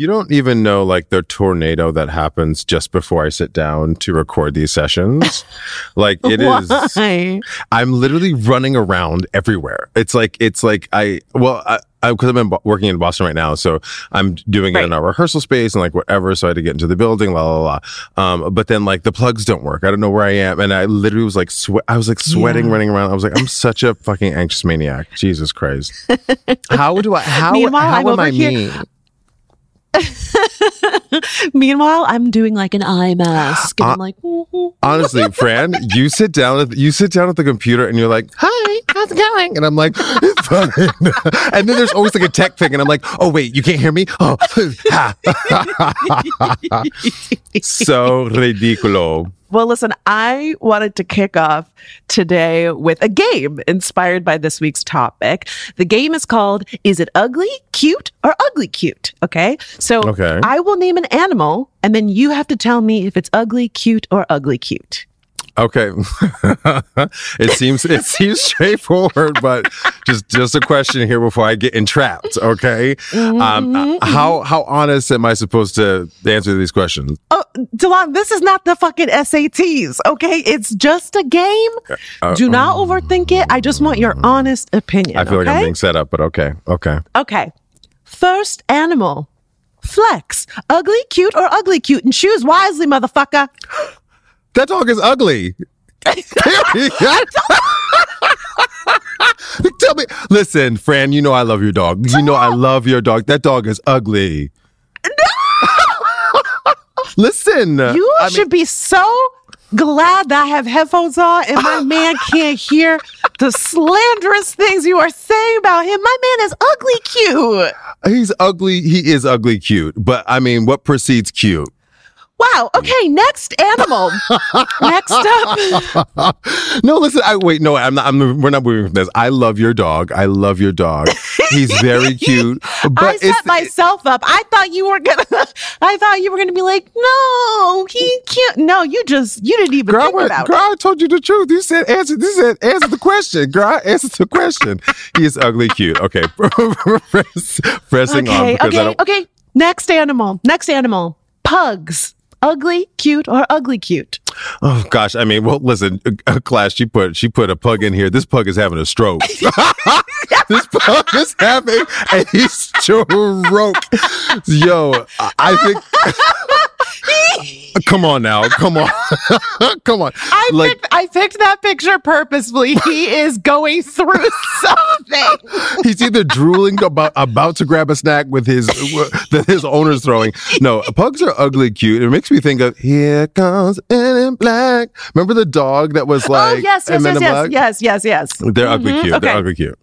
You don't even know like the tornado that happens just before I sit down to record these sessions. like it is. I'm literally running around everywhere. It's like it's like I well I because I've been Bo- working in Boston right now, so I'm doing it in our rehearsal space and like whatever. So I had to get into the building, la la la. Um, but then like the plugs don't work. I don't know where I am, and I literally was like swe- I was like sweating, Yeah. running around. I was like, I'm such a fucking anxious maniac. Jesus Christ. how do I? How, Meanwhile, how I'm am I here- mean? Meanwhile, I'm doing like an eye mask, and Uh, I'm like. Honestly, Fran, you sit down at you sit down at the computer and you're like, "Hi, how's it going?" And I'm like, "It's fine." and then there's always like a tech thing, and I'm like, "Oh wait, you can't hear me?" Oh, so ridiculo. Well, listen, I wanted to kick off today with a game inspired by this week's topic. The game is called Is It Ugly, Cute, or Ugly Cute? Okay. So Okay. I will name an animal and then you have to tell me if it's ugly, cute, or ugly cute. Okay, it seems it seems straightforward, but just just a question here before I get entrapped. Okay, um, uh, how how honest am I supposed to answer these questions? Oh, Delon, this is not the fucking SATs, okay? It's just a game. Uh, Do not overthink it. I just want your honest opinion. I feel like I'm being set up, but okay, okay. Okay. First animal. Flex. Ugly, cute, or ugly, cute? And choose wisely, motherfucker. That dog is ugly. Tell me, listen, Fran. You know I love your dog. You know I love your dog. That dog is ugly. listen, You I mean- should be so glad that I have headphones on and my man can't hear the slanderous things you are saying about him. My man is ugly, cute. he's ugly. He is ugly, cute. But I mean, what precedes cute? Wow. Okay. Next animal. next up. no, listen. I wait. No, I'm not. I'm. We're not moving from this. I love your dog. I love your dog. He's very cute. But I set myself up. I thought you were gonna. I thought you were gonna be like, no, he can't. No, you just you didn't even Girl, think what- about girl, it. I told you the truth. You said answer. You said answer the question. Girl, answer the question. He is ugly, cute. Okay, Press, pressing on Okay. because Okay. Okay. Next animal. Next animal. Pugs. Ugly, cute, or ugly, cute. Oh gosh, I mean, well, listen, uh, class. She put she put a pug in here. This pug is having a stroke. this pug is having a stroke. Yo, I- I think. come on now, come on, come on. I like picked. I picked that picture purposefully. He is going through something. he's either drooling about about to grab a snack with his that his owner's throwing. No, pugs are ugly cute. It makes me think of here comes Men in Black. Remember the dog that was like oh yes, yes, yes, yes, yes, yes, yes. They're ugly Mhm, cute. Okay. They're ugly cute.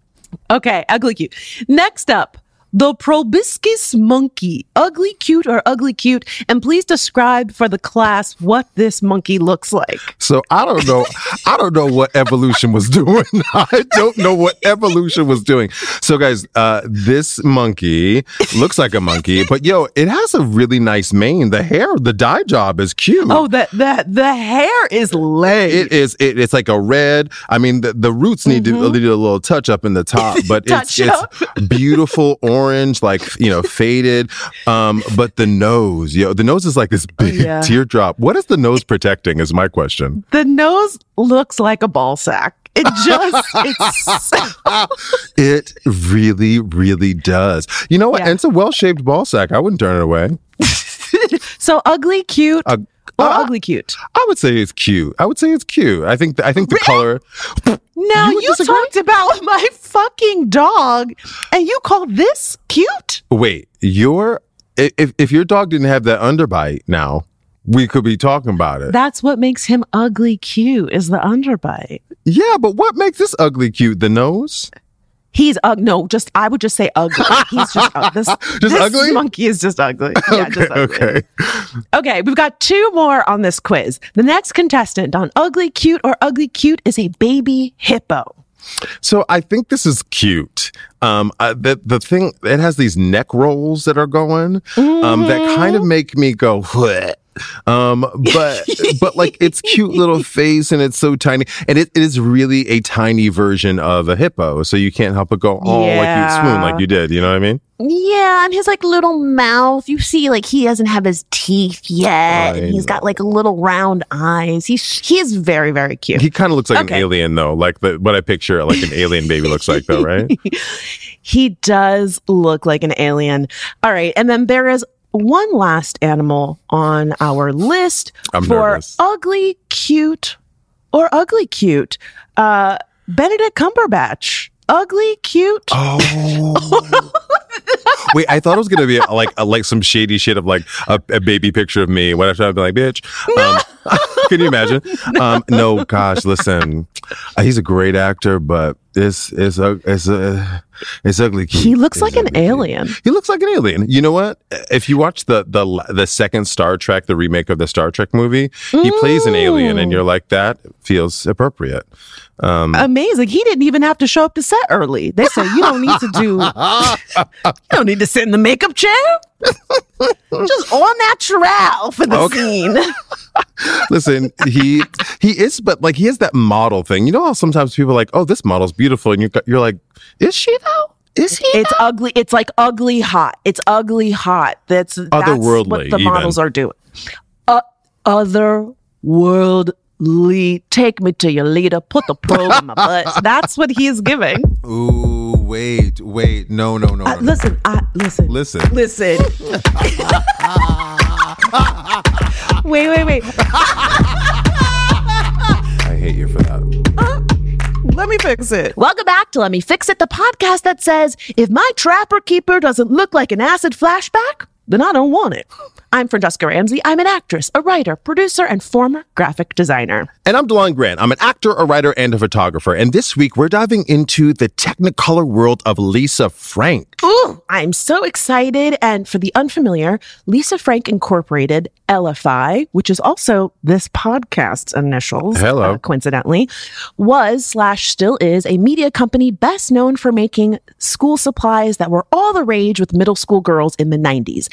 Okay, ugly cute. Next up, the proboscis monkey. Ugly cute or ugly cute? And please describe for the class what this monkey looks like. So I don't know. I don't know what evolution was doing. I don't know what evolution was doing. So guys, uh, this monkey looks like a monkey, but yo, it has a really nice mane. The hair, the dye job is cute. Oh, that that the hair is laid. It is. It, it's like a red. I mean, the, the roots need to need a little touch up in the top, but it's Mm-hmm. It's beautiful orange, like you know, faded. Um, but the nose, yo, the nose is like this big Oh, yeah. teardrop. What is the nose protecting? Is my question. the nose looks like a ball sack. It just it's It really, really does. You know what? Yeah. And it's a well shaped ball sack. I wouldn't turn it away. so ugly, cute. Ug- or Uh, ugly cute? I would say it's cute. I would say it's cute. I think I think the color. Now You you, talked about my fucking dog, and you call this cute? Wait, your if if your dog didn't have that underbite now, we could be talking about it. That's what makes him ugly cute. Is the underbite? yeah, but what makes this ugly cute? The nose? He's ugly. No, just I would just say ugly. He's just ugly. This, this ugly? monkey is just ugly. Yeah, okay, just ugly. okay. Okay, we've got two more on this quiz. The next contestant on ugly cute or ugly cute is a baby hippo. So I think this is cute. Um, uh, the the thing it has these neck rolls that are going, um, that kind of make me go. "What?" Um, but but like it's cute little face and it's so tiny, and it, it is really a tiny version of a hippo. So you can't help but go, oh, like you swoon, like you did. You know what I mean? Yeah, and his like little mouth. You see, like he doesn't have his teeth yet, I and he's got know. like little round eyes. He's He is very, very cute. He kind of looks like Okay. an alien, though. Like the what I picture, like an alien baby looks like, though, right? He does look like an alien. All right. And then there is one last animal on our list I'm for nervous. ugly, cute, or ugly cute. Uh, Benedict Cumberbatch. Ugly, cute. Oh. Wait, I thought it was gonna be like a, like some shady shit of like a, a baby picture of me. What I'd be like, bitch. Um, can you imagine? Um, no, gosh, listen, uh, he's a great actor, but this is a it's a it's ugly. He looks It's like an alien. He looks like an alien. You know what? If you watch the the the second Star Trek, the remake of the Star Trek movie, he plays an alien, and you're like, that feels appropriate. Um, Amazing. He didn't even have to show up to set early. They say you don't need to do, you don't need to sit in the makeup chair. Just all natural for the Okay. scene. Listen, he he is, but like he has that model thing. You know how sometimes people are like, "Oh, this model's beautiful," and you're you're like, "Is she though? Is he?" It's ugly. It's like ugly hot. It's ugly hot. That's, that's Otherworldly, what the even. models are doing. Uh, otherworldly. Take me to your leader. Put the probe in my butt. That's what he is giving. Ooh, wait, wait, no, no, no, Uh, listen, I, listen, Listen. listen. wait, wait, wait. I hate you for that. Uh, let me fix it. Welcome back to Let Me Fix It, the podcast that says If my trapper keeper doesn't look like an acid flashback, then I don't want it. I'm Franchesca Ramsey. I'm an actress, a writer, producer, and former graphic designer. And I'm De'lon Grant. I'm an actor, a writer, and a photographer. And this week we're diving into the Technicolor world of Lisa Frank. Ooh, I'm so excited. And for the unfamiliar, Lisa Frank Incorporated, LFI, which is also this podcast's initials, Hello. uh, coincidentally, was slash still is a media company best known for making school supplies that were all the rage with middle school girls in the 90s.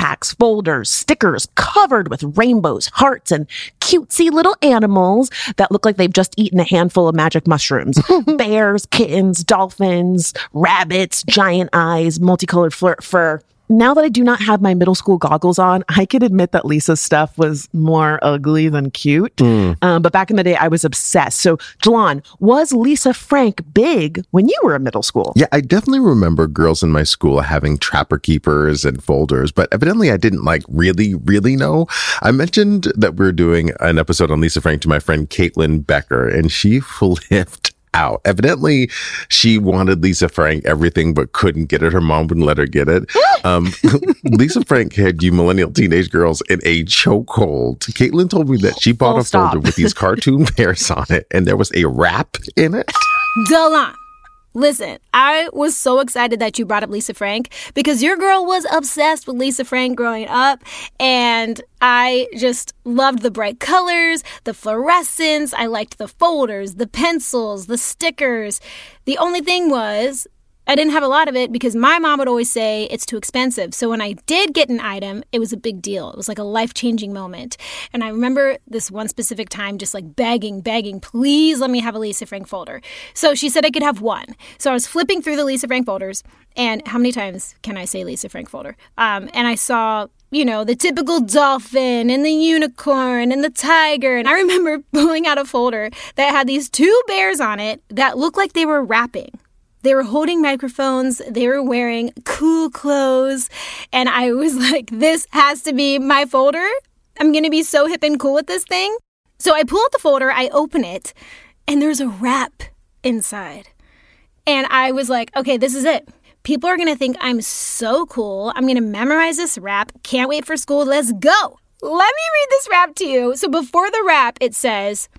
Backpacks, folders, stickers covered with rainbows, hearts, and cutesy little animals that look like they've just eaten a handful of magic mushrooms. Bears, kittens, dolphins, rabbits, giant eyes, multicolored fur. Now that I do not have my middle school goggles on, I can admit that Lisa's stuff was more ugly than cute. Um, but back in the day, I was obsessed. So, Delon, was Lisa Frank big when you were in middle school? Yeah, I definitely remember girls in my school having trapper keepers and folders, but evidently I didn't like really, really know. I mentioned that we are doing an episode on Lisa Frank to my friend Caitlin Becker, and she flipped out. Evidently, she wanted Lisa Frank everything but couldn't get it. Her mom wouldn't let her get it. Um, Lisa Frank had you millennial teenage girls in a chokehold. Caitlin told me that she bought Full a stop. folder with these cartoon bears on it, and there was a rap in it. Delon. Listen, I was so excited that you brought up Lisa Frank because your girl was obsessed with Lisa Frank growing up, and I just loved the bright colors, the fluorescence. I liked the folders, the pencils, the stickers. The only thing was, I didn't have a lot of it because my mom would always say it's too expensive. So when I did get an item, it was a big deal. It was like a life changing moment. And I remember this one specific time just like begging, begging, please let me have a Lisa Frank folder. So she said I could have one. So I was flipping through the Lisa Frank folders. And how many times can I say Lisa Frank folder? Um, and I saw you know, the typical dolphin and the unicorn and the tiger. And I remember pulling out a folder that had these two bears on it that looked like they were rapping. They were holding microphones, they were wearing cool clothes, and I was like, this has to be my folder I'm gonna be so hip and cool with this thing. So I pull out the folder, I open it, and there's a rap inside. And I was like, okay, this is it. People are gonna think I'm so cool. I'm gonna memorize this rap. Can't wait for school. Let's go. Let me read this rap to you. So before the rap, it says,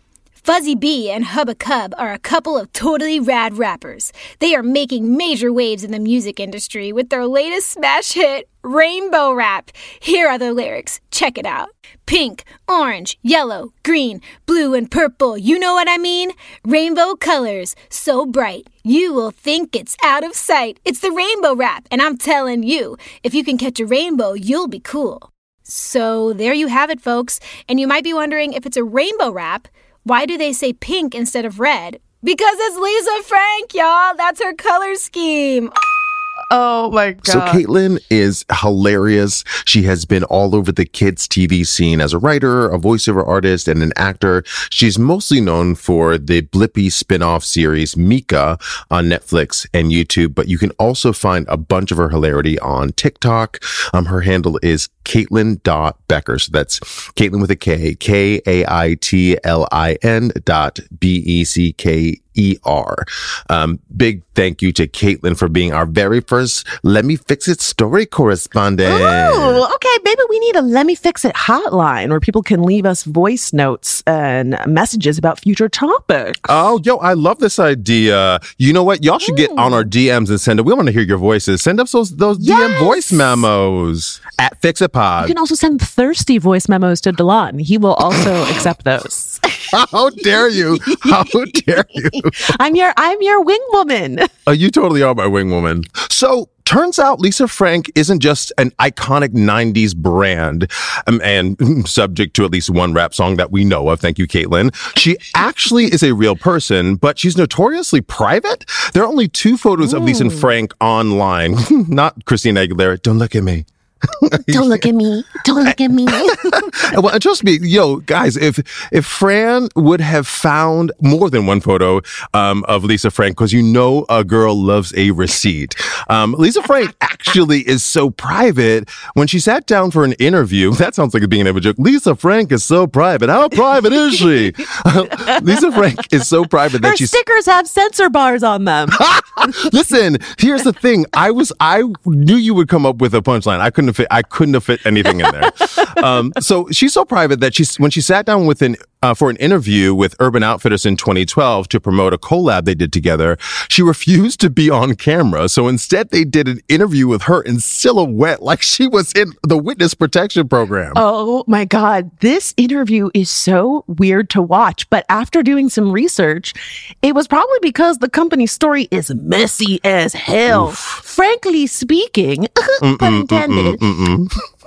Fuzzy B and Hubba Cub are a couple of totally rad rappers. They are making major waves in the music industry with their latest smash hit, Rainbow Rap. Here are the lyrics. Check it out. Pink, orange, yellow, green, blue, and purple. You know what I mean? Rainbow colors, so bright. You will think it's out of sight. It's the rainbow rap, and I'm telling you, if you can catch a rainbow, you'll be cool. So there you have it, folks. And you might be wondering if it's a rainbow rap, why do they say pink instead of red? Because it's Lisa Frank, y'all. That's her color scheme. Oh my god. So Caitlin is hilarious. She has been all over the kids TV scene as a writer, a voiceover artist, and an actor. She's mostly known for the Blippi spin-off series Meekah on Netflix and YouTube, but you can also find a bunch of her hilarity on TikTok. Um, her handle is Caitlin.Becker. So that's Caitlin with a K, K-A-I-T-L-I-N dot B-E-C-K E-R. Um, big thank you to Caitlin for being our very first Let Me Fix It story correspondent. Oh, okay. Maybe we need a Let Me Fix It hotline where people can leave us voice notes and messages about future topics. Oh, yo, I love this idea. You know what? Y'all should get on our DMs and send it. We want to hear your voices. Send us those those DM voice memos at Fix It You can also send thirsty voice memos to Delon. He will also accept those. How dare you? How dare you? I'm your I'm your wing woman. Oh, you totally are my wing woman. So turns out Lisa Frank isn't just an iconic 90s brand um, and subject to at least one rap song that we know of. Thank you, Caitlin. She actually is a real person, but she's notoriously private. There are only two photos of Lisa Frank online. Not Christina Aguilera. Don't look at me. Don't look at me. Don't look at me. well, trust me, yo, guys, if if Fran would have found more than one photo um, of Lisa Frank, because you know a girl loves a receipt. Um, Lisa Frank actually is so private. When she sat down for an interview, that sounds like a being of a joke. Lisa Frank is so private. How private is she? Lisa Frank is so private Her that she's stickers have sensor bars on them. Listen, here's the thing. I was, I knew you would come up with a punchline. I couldn't have fit, I couldn't have fit anything in there. um, so she's so private that she's, when she sat down with an, uh, for an interview with Urban Outfitters in 2012 to promote a collab they did together, she refused to be on camera. So instead they did an interview with her in silhouette, like she was in the witness protection program. Oh my God. This interview is so weird to watch. But after doing some research, it was probably because the company's story is messy as hell. Frankly speaking, pun intended,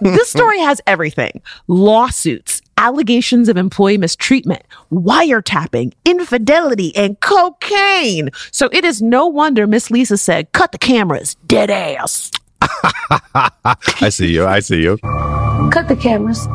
this story has everything lawsuits, allegations of employee mistreatment, wiretapping, infidelity, and cocaine. So it is no wonder Miss Lisa said, cut the cameras, dead ass. I see you. I see you. Cut the cameras.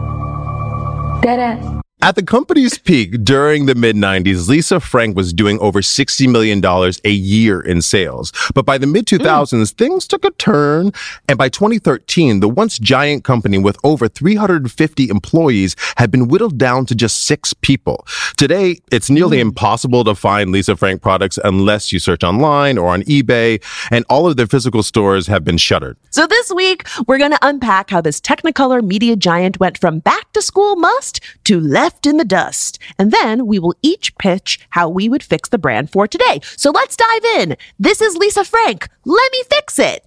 Dead ass. At the company's peak during the mid 90s, Lisa Frank was doing over $60 million a year in sales. But by the mid 2000s, things took a turn. And by 2013, the once giant company with over 350 employees had been whittled down to just six people. Today, it's nearly hmm. impossible to find Lisa Frank products unless you search online or on eBay. And all of their physical stores have been shuttered. So this week, we're going to unpack how this Technicolor media giant went from back to school must to left in the dust. And then we will each pitch how we would fix the brand for today. So let's dive in. This is Lisa Frank. Let me fix it.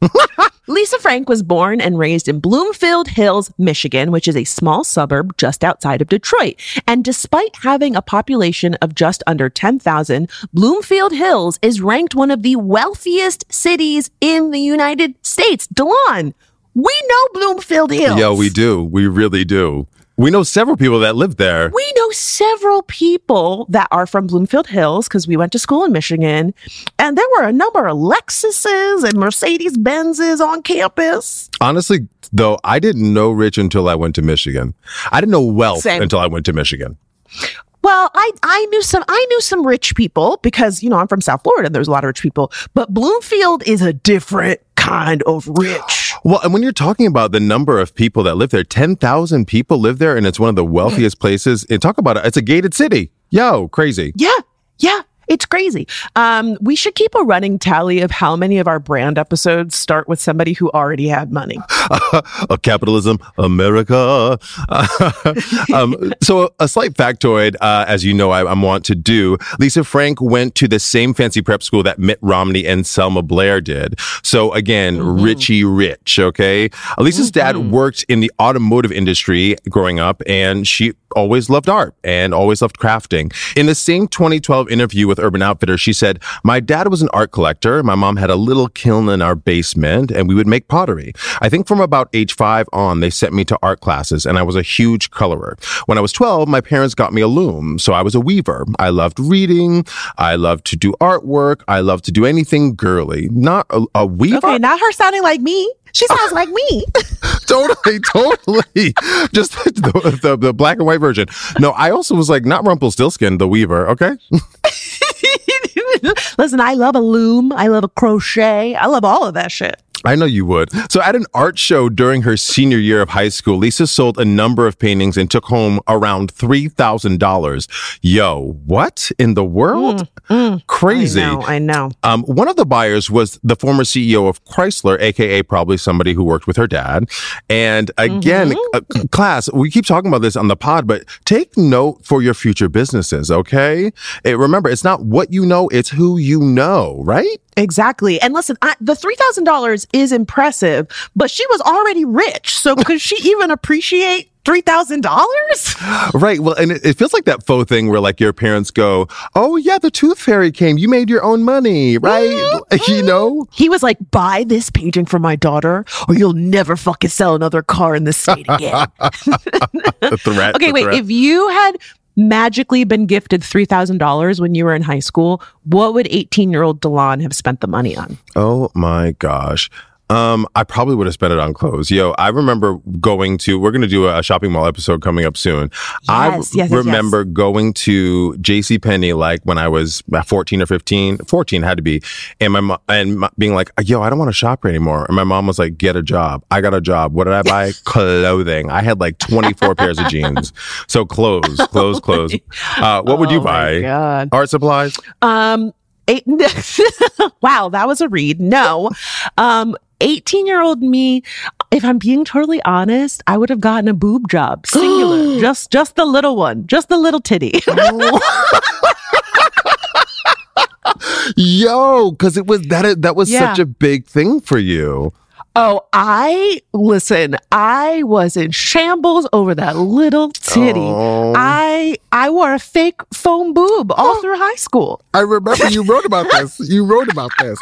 Lisa Frank was born and raised in Bloomfield Hills, Michigan, which is a small suburb just outside of Detroit. And despite having a population of just under 10,000, Bloomfield Hills is ranked one of the wealthiest cities in the United States. Delon, we know Bloomfield Hills. Yeah, we do. We really do. We know several people that live there. We know several people that are from Bloomfield Hills because we went to school in Michigan, and there were a number of Lexuses and Mercedes Benzes on campus. Honestly, though, I didn't know rich until I went to Michigan. I didn't know wealth Same. until I went to Michigan. Well, I I knew some I knew some rich people because you know I'm from South Florida and there's a lot of rich people, but Bloomfield is a different kind of rich. Well, and when you're talking about the number of people that live there, 10,000 people live there and it's one of the wealthiest places. And talk about it. It's a gated city. Yo, crazy. Yeah, yeah. It's crazy. Um, we should keep a running tally of how many of our brand episodes start with somebody who already had money. capitalism, America. um, so, a slight factoid, uh, as you know, I, I, want to do. Lisa Frank went to the same fancy prep school that Mitt Romney and Selma Blair did. So, again, mm-hmm. Richie Rich, okay? Lisa's mm-hmm. dad worked in the automotive industry growing up, and she always loved art and always loved crafting. In the same 2012 interview with Urban Outfitters, she said, My dad was an art collector. My mom had a little kiln in our basement, and we would make pottery. I think from about age five on, they sent me to art classes, and I was a huge colorer. When I was 12, my parents got me a loom, so I was a weaver. I loved reading. I loved to do artwork. I loved to do anything girly. Not a, a weaver. Okay, not her sounding like me. She sounds like me. totally, totally. Just the, the, the, black and white version. No, I also was like, not Rumpelstiltskin, the Weaver, okay? Listen, I love a loom. I love a crochet. I love all of that shit. I know you would. So, at an art show during her senior year of high school, Lisa sold a number of paintings and took home around $3,000. Yo, what in the world? Mm, mm, Crazy. I know. I know. Um, one of the buyers was the former CEO of Chrysler, AKA probably somebody who worked with her dad. And again, mm-hmm. uh, class, we keep talking about this on the pod, but take note for your future businesses, okay? It, remember, it's not what you know, it's who you know, right? Exactly. And listen, I, the $3,000 is impressive, but she was already rich. So could she even appreciate $3,000? Right. Well, and it, it, feels like that faux thing where like your parents go, Oh yeah, the tooth fairy came. You made your own money, right? Mm-hmm. You know? He was like, buy this painting for my daughter or you'll never fucking sell another car in this state again. the threat. Okay, the wait. Threat. If you had magically been gifted $3,000 when you were in high school, what would 18 year old Delon have spent the money on? Oh my gosh. Um, I probably would have spent it on clothes. Yo, I remember going to, we're going to do a shopping mall episode coming up soon. Yes, I yes, remember yes. going to JC Penney like when I was 14 or 15, 14 had to be. And my mom, and my, being like, yo, I don't want to shop here anymore. And my mom was like, get a job. I got a job. What did I buy? Clothing. I had like 24 pairs of jeans. So clothes, clothes, clothes. Uh, what would you oh buy? God. Art supplies? Um, Eight, wow, that was a read. No. Um, 18 year old me, if I'm being totally honest, I would have gotten a boob job, singular, just, just the little one, just the little titty. Yo, cause it was that, that was yeah. such a big thing for you. Oh, I listen, I was in shambles over that little titty. Oh. I I wore a fake foam boob all oh. through high school. I remember you wrote about this. You wrote about this.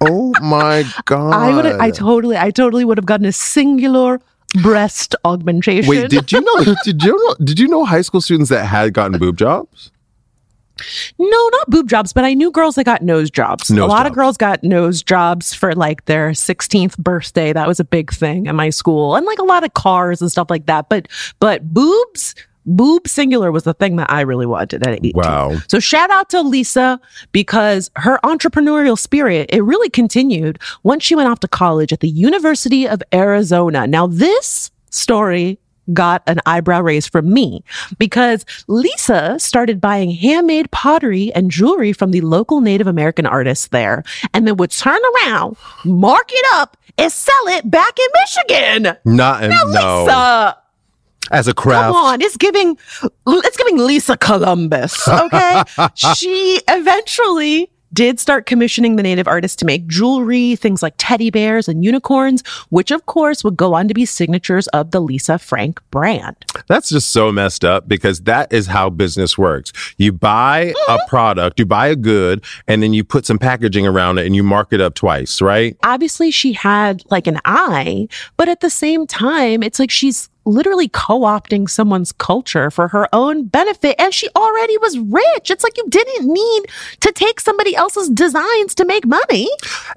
Oh my god. I would I totally I totally would have gotten a singular breast augmentation. Wait, did you know did you know did you know high school students that had gotten boob jobs? No, not boob jobs, but I knew girls that got nose jobs. Nose a lot jobs. of girls got nose jobs for like their 16th birthday. That was a big thing at my school. And like a lot of cars and stuff like that. But but boobs boob singular was the thing that I really wanted at 18. Wow. So shout out to Lisa because her entrepreneurial spirit, it really continued once she went off to college at the University of Arizona. Now this story got an eyebrow raise from me because Lisa started buying handmade pottery and jewelry from the local Native American artists there and then would turn around, mark it up, and sell it back in Michigan. Not now, no. Lisa, as a craft. Come on, it's giving it's giving Lisa Columbus. Okay. she eventually did start commissioning the native artists to make jewelry, things like teddy bears and unicorns, which of course would go on to be signatures of the Lisa Frank brand. That's just so messed up because that is how business works. You buy a mm-hmm. product, you buy a good, and then you put some packaging around it and you mark it up twice, right? Obviously, she had like an eye, but at the same time, it's like she's literally co-opting someone's culture for her own benefit and she already was rich it's like you didn't need to take somebody else's designs to make money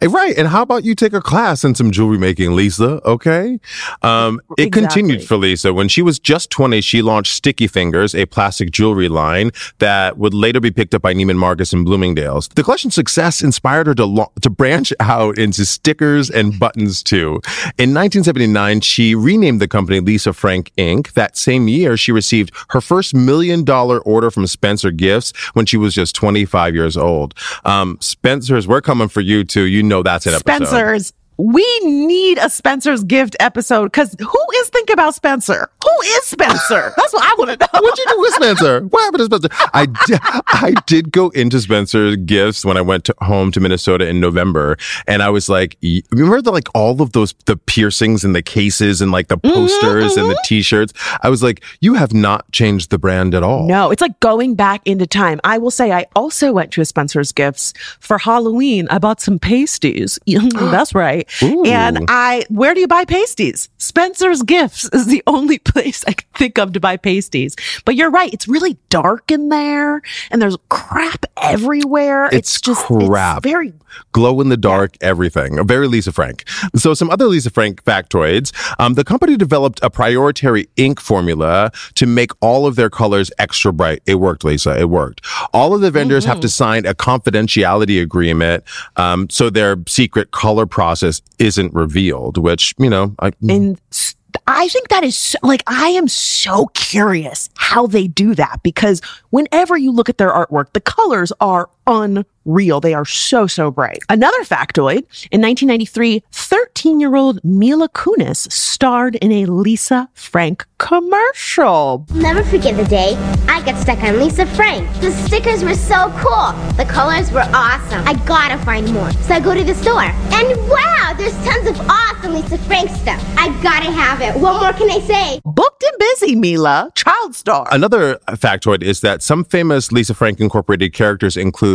Hey, right. And how about you take a class in some jewelry making, Lisa? Okay. Um, it Exactly. continued for Lisa. When she was just 20, she launched Sticky Fingers, a plastic jewelry line that would later be picked up by Neiman Marcus and Bloomingdale's. The collection's success inspired her to, lo- to branch out into stickers and buttons too. In 1979, she renamed the company Lisa Frank Inc. That same year, she received her first million dollar order from Spencer Gifts when she was just 25 years old. Um, Spencer's, we're coming for you too. You know that's an episode. spencer's we need a spencer's gift episode because who is thinking about spencer who is spencer that's what i want to know What'd you do with Spencer? What happened to Spencer? I did, I did go into Spencer's gifts when I went to, home to Minnesota in November, and I was like, remember the, like all of those the piercings and the cases and like the mm-hmm, posters and the mm-hmm. T-shirts. I was like, you have not changed the brand at all. No, it's like going back into time. I will say I also went to a Spencer's Gifts for Halloween. I bought some pasties. That's right. Ooh. And I, where do you buy pasties? Spencer's Gifts is the only place I can think of to buy pasties. But you're right. It's really dark in there and there's crap everywhere. It's just crap. It's very glow in the dark, everything. Very Lisa Frank. So some other Lisa Frank factoids. Um, the company developed a priority ink formula to make all of their colors extra bright. It worked, Lisa. It worked. All of the vendors have to sign a confidentiality agreement, um, so their secret color process isn't revealed. Which you know, I, mm. And s- I think that is so, like, I am so curious how they do that because whenever you look at their artwork, the colors are unreal. They are so, so bright. Another factoid in 1993, 13 year old Mila Kunis starred in a Lisa Frank commercial. Never forget the day I got stuck on Lisa Frank. The stickers were so cool. The colors were awesome. I gotta find more. So I go to the store. And wow, there's tons of awesome Lisa Frank stuff. I gotta have it. What more can I say? Booked and busy, Mila, child star. Another factoid is that some famous Lisa Frank Incorporated characters include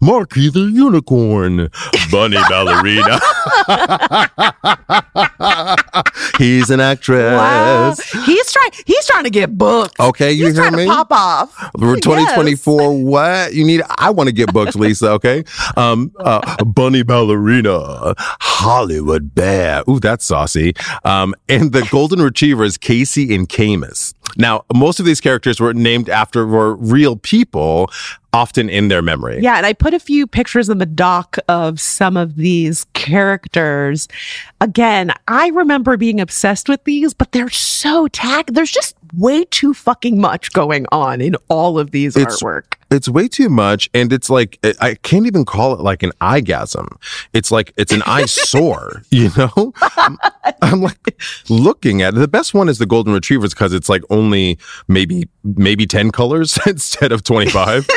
Marky the Unicorn, Bunny Ballerina. He's an actress. Wow. He's trying, he's trying to get booked. Okay, you he's hear trying me? to pop off. We're 2024. What you need? I want to get booked, Lisa. Okay. Um, uh, Bunny Ballerina, Hollywood Bear. Ooh, that's saucy. Um, and the Golden Retrievers, Casey and Camus. Now, most of these characters were named after were real people, often in their memory. Yeah, and I put a few pictures in the doc of some of these characters. Again, I remember being obsessed with these, but they're so tack. There's just way too fucking much going on in all of these It's- artwork. It's way too much, and it's like I- I can't even call it like an eyegasm. It's like it's an eyesore, you know. I'm, I'm like looking at it. The best one is the golden retrievers because it's like only maybe maybe ten colors instead of twenty five.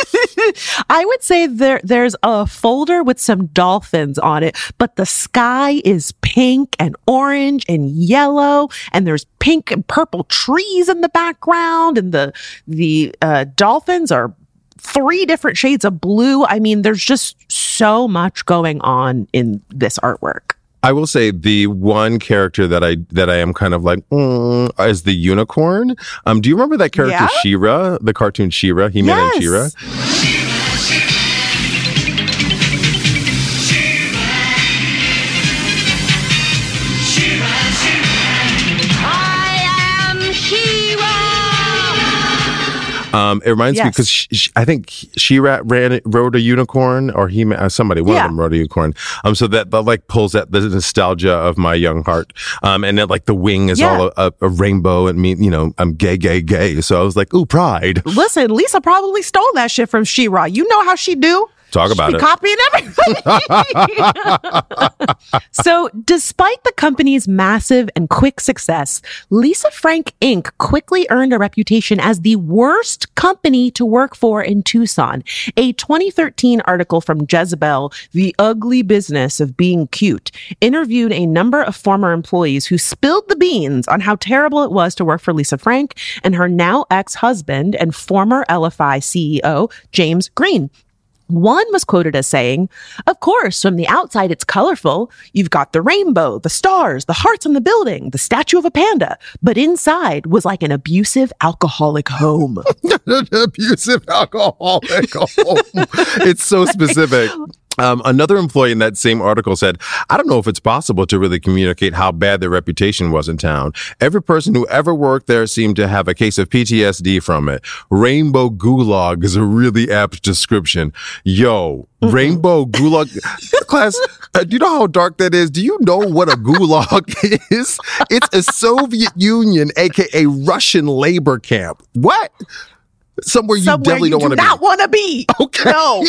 I would say there there's a folder with some dolphins on it, but the sky is pink and orange and yellow, and there's pink and purple trees in the background, and the the uh, dolphins are three different shades of blue. I mean, there's just so much going on in this artwork. I will say the one character that I that I am kind of like mm, is the unicorn. Um, do you remember that character Yeah? She-Ra, the cartoon She-Ra, He Man and She-Ra? Um, it reminds me because I think she ra- ran rode a unicorn, or he uh, somebody one Yeah. of them rode a unicorn. Um, so that that like pulls at the nostalgia of my young heart. Um, and then like the wing is Yeah. all a, a rainbow, and me, you know, I'm gay, gay, gay. So I was like, ooh, pride. Listen, Lisa probably stole that shit from She-Ra. You know how she do. Talk about it. copying everything. so, despite the company's massive and quick success, Lisa Frank Inc. quickly earned a reputation as the worst company to work for in Tucson. A 2013 article from Jezebel, The Ugly Business of Being Cute, interviewed a number of former employees who spilled the beans on how terrible it was to work for Lisa Frank and her now ex husband and former LFI CEO, James Green. One was quoted as saying, Of course, from the outside it's colorful. You've got the rainbow, the stars, the hearts on the building, the statue of a panda. But inside was like an abusive alcoholic home. abusive alcoholic home. it's so specific. Um, another employee in that same article said, I don't know if it's possible to really communicate how bad their reputation was in town. Every person who ever worked there seemed to have a case of PTSD from it. Rainbow gulag is a really apt description. Yo, rainbow gulag class. Uh, do you know how dark that is? Do you know what a gulag is? It's a Soviet Union, aka Russian labor camp. What? Somewhere you Somewhere definitely you don't do want to be. not want to be. Okay. No.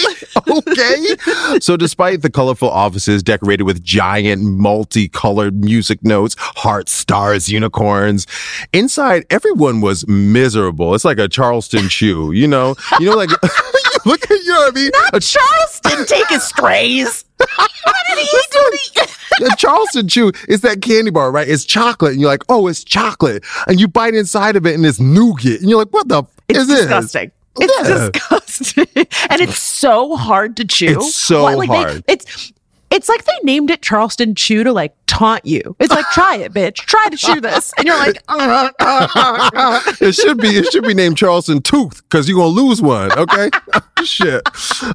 okay. So despite the colorful offices decorated with giant multicolored music notes, hearts, stars, unicorns, inside everyone was miserable. It's like a Charleston chew, you know? You know, like look at you know what I mean? A, Charleston take his strays. what did he do? a Charleston chew is that candy bar, right? It's chocolate, and you're like, oh, it's chocolate, and you bite inside of it, and it's nougat, and you're like, what the f- It's is this? disgusting. It's Yeah. disgusting. and it's so hard to chew. It's so like, they- hard. it's it's like they named it Charleston Chew to like taunt you. It's like, try it, bitch. Try to chew this. And you're like, it should be it should be named Charleston Tooth because you're gonna lose one. Okay, shit.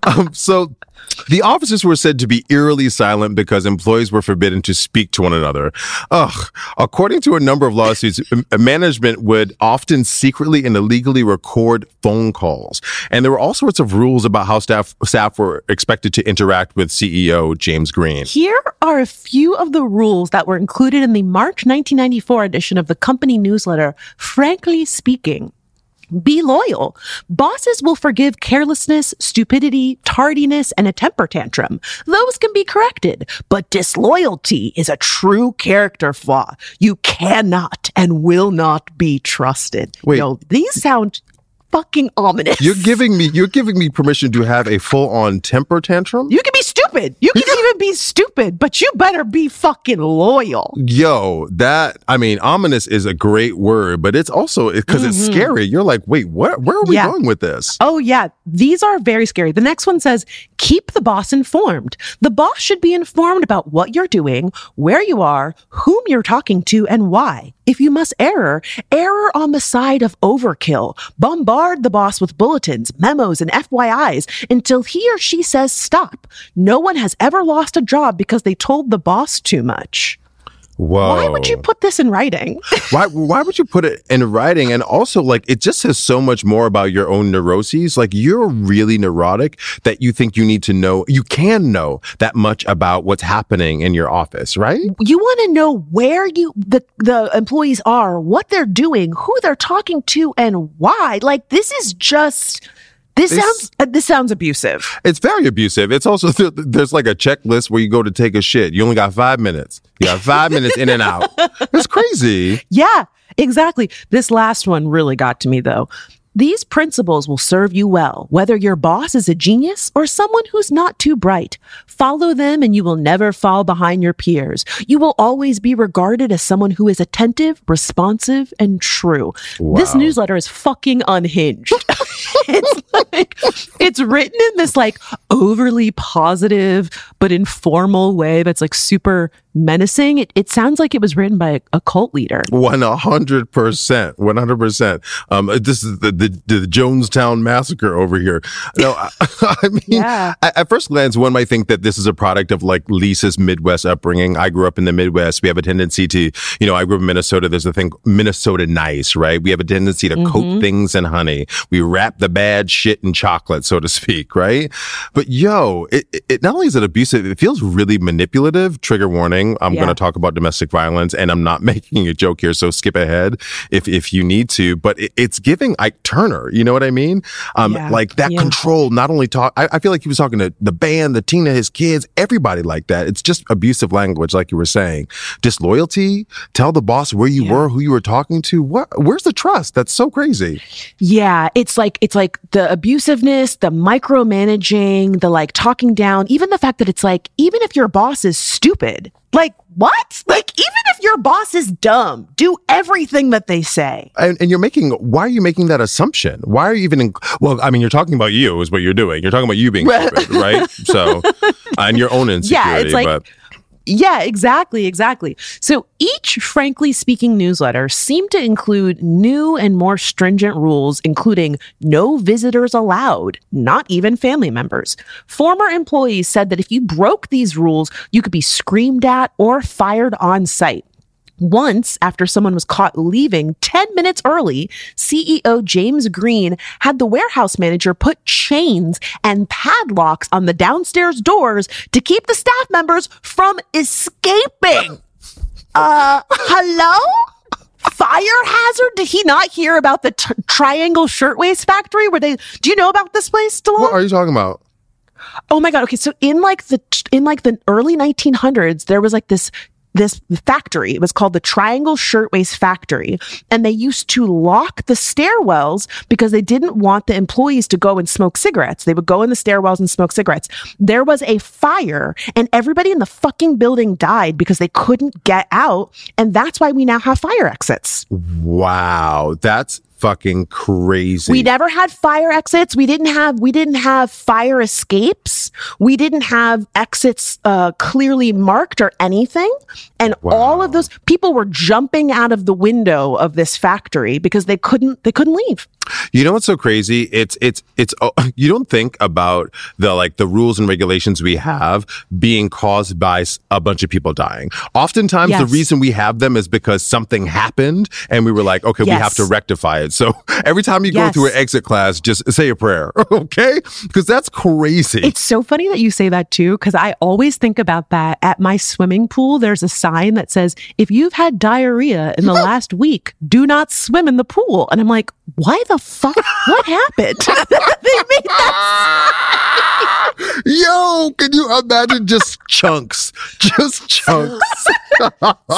Um, so. The officers were said to be eerily silent because employees were forbidden to speak to one another. Ugh. According to a number of lawsuits, management would often secretly and illegally record phone calls. And there were all sorts of rules about how staff, staff were expected to interact with CEO James Green. Here are a few of the rules that were included in the March 1994 edition of the company newsletter, Frankly Speaking. Be loyal. Bosses will forgive carelessness, stupidity, tardiness, and a temper tantrum. Those can be corrected, but disloyalty is a true character flaw. You cannot and will not be trusted. Wait. These sound fucking ominous. You're giving me you're giving me permission to have a full on temper tantrum. You can be stupid. You can even be stupid, but you better be fucking loyal. Yo, that I mean, ominous is a great word, but it's also because it's mm-hmm. scary. You're like, wait, what? Where are we Yeah. going with this? Oh, yeah. These are very scary. The next one says, keep the boss informed. The boss should be informed about what you're doing, where you are, whom you're talking to, and why. If you must error, error on the side of overkill. Bombard the boss with bulletins, memos, and FYIs until he or she says stop. No one has ever lost a job because they told the boss too much. Whoa! Why would you put this in writing? why why would you put it in writing? And also, like, it just says so much more about your own neuroses. Like, you're really neurotic that you think you need to know. You can know that much about what's happening in your office, right? you want to know where you the the employees are, what they're doing, who they're talking to, and why. Like this is just this, This- sounds uh, this sounds abusive. It's very abusive. It's also there's like a checklist where you go to take a shit. You only got five minutes. You got five minutes in and out. It's crazy. Yeah, exactly. This last one really got to me though. These principles will serve you well, whether your boss is a genius or someone who's not too bright. Follow them and you will never fall behind your peers. You will always be regarded as someone who is attentive, responsive, and true. This newsletter is fucking unhinged. it's like, it's written in this like overly positive but informal way that's like super menacing. It, it sounds like it was written by a, a cult leader. One hundred percent, one hundred percent. Um, this is the, the the Jonestown massacre over here. No, I, I mean, Yeah. at, at first glance, one might think that this is a product of like Lisa's Midwest upbringing. I grew up in the Midwest. We have a tendency to, you know, I grew up in Minnesota. There's a thing, Minnesota nice, right? We have a tendency to coat things in honey. We wrap the bad shit in chocolate, so to speak, right? But yo, it- it not only is it abusive, it feels really manipulative. Trigger warning. I'm Yeah. going to talk about domestic violence and I'm not making a joke here. So skip ahead if, if you need to, but it, it's giving Ike Turner. You know what I mean? Um, Yeah. like that Yeah. control, not only talk, I, I feel like he was talking to the band, the Tina, his kids, everybody like that. It's just abusive language, like you were saying. Disloyalty, tell the boss where you were, who you were talking to. What, where's the trust? That's so crazy. Yeah, it's like it's like the abusiveness, the micromanaging, the like talking down, even the fact that it's like even if your boss is stupid, like what? Like, even if your boss is dumb, do everything that they say. And, and you're making, why are you making that assumption? Why are you even, in, well, I mean, you're talking about you is what you're doing. You're talking about you being stupid, right? So, and your own insecurity. Yeah, it's like, but Yeah, exactly, exactly. So each Frankly Speaking newsletter seemed to include new and more stringent rules, including no visitors allowed, not even family members. Former employees said that if you broke these rules, you could be screamed at or fired on site. Once, after someone was caught leaving 10 minutes early, CEO James Green had the warehouse manager put chains and padlocks on the downstairs doors to keep the staff members from escaping. Uh, hello? Fire hazard? Did he not hear about the t- Triangle Shirtwaist Factory? Where they? Do you know about this place, Stallone? what are you talking about? Oh my god. Okay, so in like the in like the early 1900s, there was like this this factory. It was called the Triangle Shirtwaist Factory, and they used to lock the stairwells because they didn't want the employees to go and smoke cigarettes. They would go in the stairwells and smoke cigarettes. There was a fire, and everybody in the fucking building died because they couldn't get out, and that's why we now have fire exits. Wow. That's fucking crazy. We never had fire exits. We didn't have we didn't have fire escapes. We didn't have exits uh, clearly marked or anything. And all of those people were jumping out of the window of this factory because they couldn't they couldn't leave. You know what's so crazy? It's it's it's oh, you don't think about the like the rules and regulations we have being caused by a bunch of people dying. Oftentimes the reason we have them is because something happened and we were like, okay, we have to rectify it. So every time you go through an exit class, just say a prayer, okay? Because that's crazy. It's so funny that you say that too, because I always think about that at my swimming pool. There's a sign that says, if you've had diarrhea in the last week, do not swim in the pool. And I'm like, why the fuck? What happened? they made that Yo, can you imagine just chunks? Just chunks.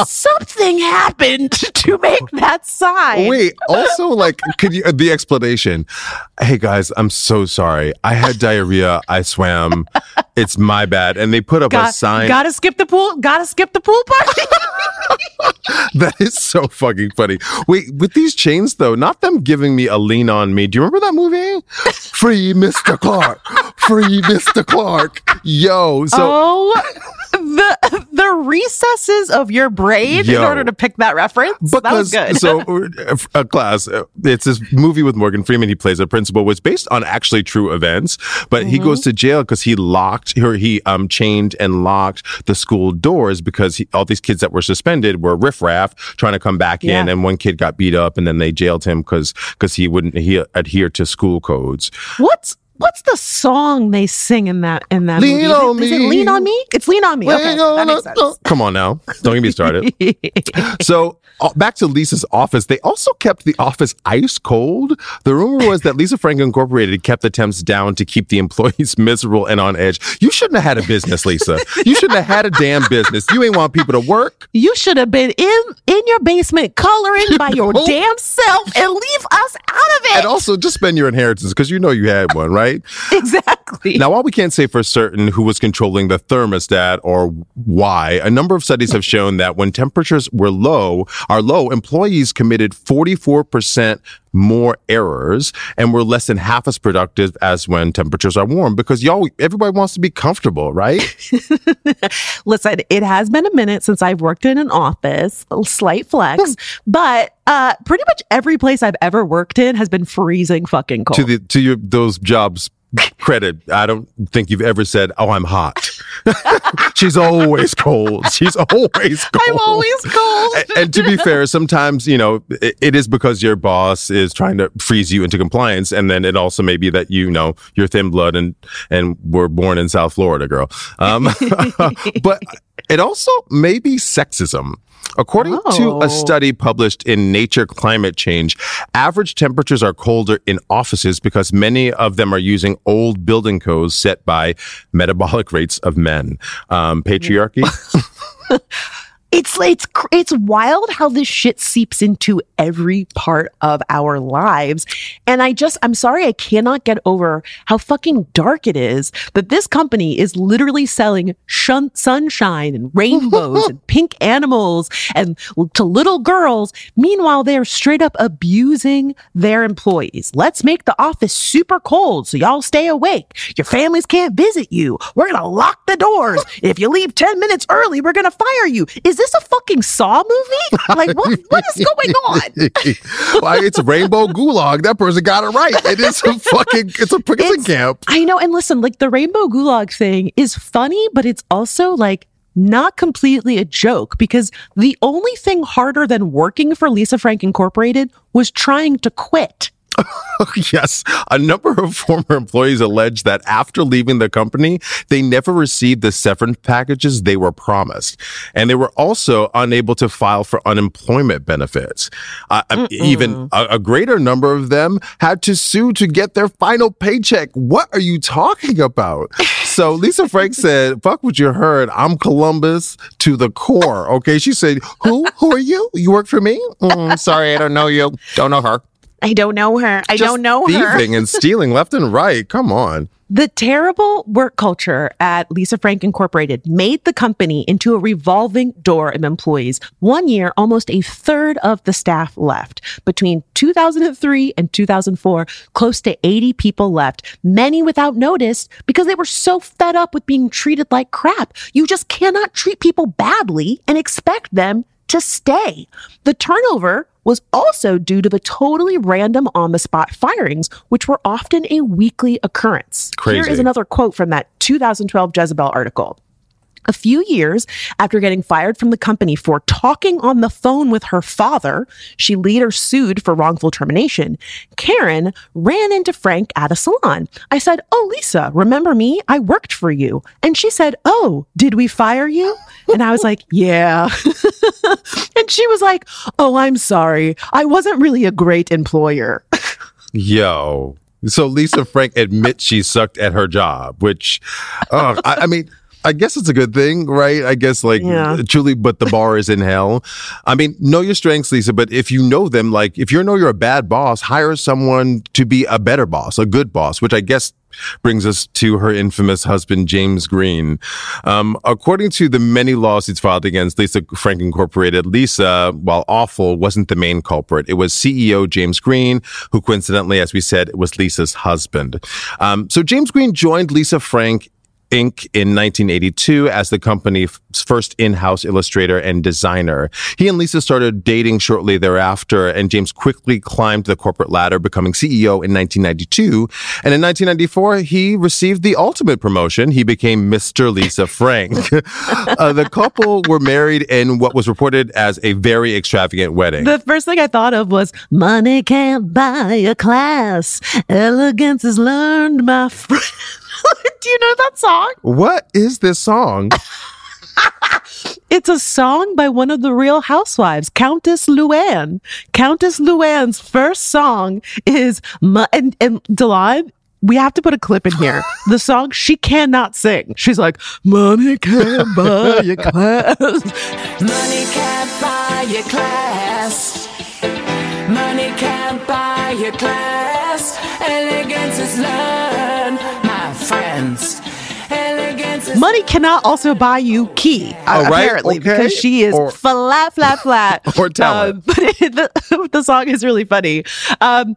something happened to make that sign. Wait, also like could you the explanation. Hey guys, I'm so sorry. I had diarrhea. I swam. It's my bad. And they put up a sign. gotta skip the pool. Gotta skip the pool. That is so fucking funny. Wait, with these chains though, not them giving me a lean on me. Do you remember that movie? Free Mr. Clark. Free Mr. Clark. Yo, so oh, the the recesses of your brain in order to pick that reference. that was good. so uh, a class uh, it's this movie with morgan freeman he plays a principal was based on actually true events but he Mm-hmm. goes to jail because he locked or he um chained and locked the school doors because he, all these kids that were suspended were riffraff trying to come back in and one kid got beat up and then they jailed him because because he wouldn't he adhere to school codes what's what's the song they sing in that in that Lean movie? Is on it, is it me. Lean on Me? It's Lean on Me. Okay, Lean on that makes us- sense. come on now don't get me started So uh, back to Lisa's office. They also kept the office ice cold. The rumor was that Lisa Frank Incorporated kept the temps down to keep the employees miserable and on edge. You shouldn't have had a business, Lisa. You shouldn't have had a damn business. You ain't want people to work. You should have been in in your basement coloring by your damn self and leave us out of it. And also just spend your inheritance because you know you had one, right? exactly. Now, while we can't say for certain who was controlling the thermostat or why, a number of studies have shown that when temperatures were low, are low, employees committed 44% more errors and were less than half as productive as when temperatures are warm because y'all, everybody wants to be comfortable, right? Listen, it has been a minute since I've worked in an office, a slight flex, but uh, pretty much every place I've ever worked in has been freezing fucking cold. to the, to your, those jobs credit, I don't think you've ever said, Oh, I'm hot. She's always cold. She's always cold. I'm always cold. And to be fair, sometimes, you know, it, it is because your boss is trying to freeze you into compliance. And then it also may be that, you know, you're thin blood and, and were born in South Florida, girl. Um, but it also may be sexism. According to Oh. a study published in Nature Climate Change, average temperatures are colder in offices because many of them are using old building codes set by metabolic rates of men. Um, patriarchy. It's it's it's wild how this shit seeps into every part of our lives. And I just I'm sorry I cannot get over how fucking dark it is that this company is literally selling shun- sunshine and rainbows and pink animals and to little girls. Meanwhile, they're straight up abusing their employees. Let's make the office super cold so y'all stay awake. Your families can't visit you. We're going to lock the doors. If you leave 10 minutes early, we're going to fire you. Is this a fucking Saw movie? Like, what, what is going on? Why it's rainbow gulag. That person got it right. It is a fucking it's a prison It's- camp. I know. And listen, like the rainbow gulag thing is funny, but it's also like not completely a joke because the only thing harder than working for Lisa Frank Incorporated was trying to quit. yes, a number of former employees allege that after leaving the company, they never received the severance packages they were promised, and they were also unable to file for unemployment benefits. Uh, uh, even a, a greater number of them had to sue to get their final paycheck. What are you talking about? So Lisa Frank said, "Fuck what you heard. I'm Columbus to the core." Okay, she said, "Who? Who are you? You work for me? Mm, sorry, I don't know you. Don't know her." I don't know her. I Just don't know her. thieving and stealing left and right. Come on. The terrible work culture at Lisa Frank Incorporated made the company into a revolving door of employees. One year, almost a third of the staff left. Between 2003 and 2004, close to 80 people left, many without notice because they were so fed up with being treated like crap. You just cannot treat people badly and expect them to stay. The turnover was also due to the totally random on the spot firings, which were often a weekly occurrence. Here Crazy. is another quote from that 2012 Jezebel article. A few years after getting fired from the company for talking on the phone with her father, she later sued for wrongful termination. Karen ran into Frank at a salon. I said, Oh, Lisa, remember me? I worked for you. And she said, Oh, did we fire you? And I was like, Yeah. and she was like, Oh, I'm sorry. I wasn't really a great employer. Yo. So Lisa Frank admits she sucked at her job, which, uh, I, I mean, I guess it's a good thing, right? I guess like Yeah. truly, but the bar is in hell. I mean, know your strengths, Lisa, but if you know them, like if you know you're a bad boss, hire someone to be a better boss, a good boss, which I guess brings us to her infamous husband, James Green. Um, according to the many lawsuits filed against Lisa Frank Incorporated, Lisa, while awful, wasn't the main culprit. It was CEO James Green, who coincidentally, as we said, was Lisa's husband. Um, so James Green joined Lisa Frank Inc. in 1982 as the company's first in-house illustrator and designer. He and Lisa started dating shortly thereafter, and James quickly climbed the corporate ladder, becoming CEO in 1992. And in 1994, he received the ultimate promotion. He became Mr. Lisa Frank. uh, the couple were married in what was reported as a very extravagant wedding. The first thing I thought of was money can't buy a class. Elegance is learned, my friend. Do you know that song? what is this song? It's a song by one of the real housewives, Countess Luann. Countess Luann's first song is, Mo- and, and Delon, we have to put a clip in here. The song she cannot sing. She's like, money can't buy a class. Money can't buy your class. Money can't buy your class. Elegance is learned, my friends. Elegance Money cannot also buy you key, Oh, right? apparently, Okay. because she is Or- flat, flat, flat. Or talent. Um, but it, the, the song is really funny. Um,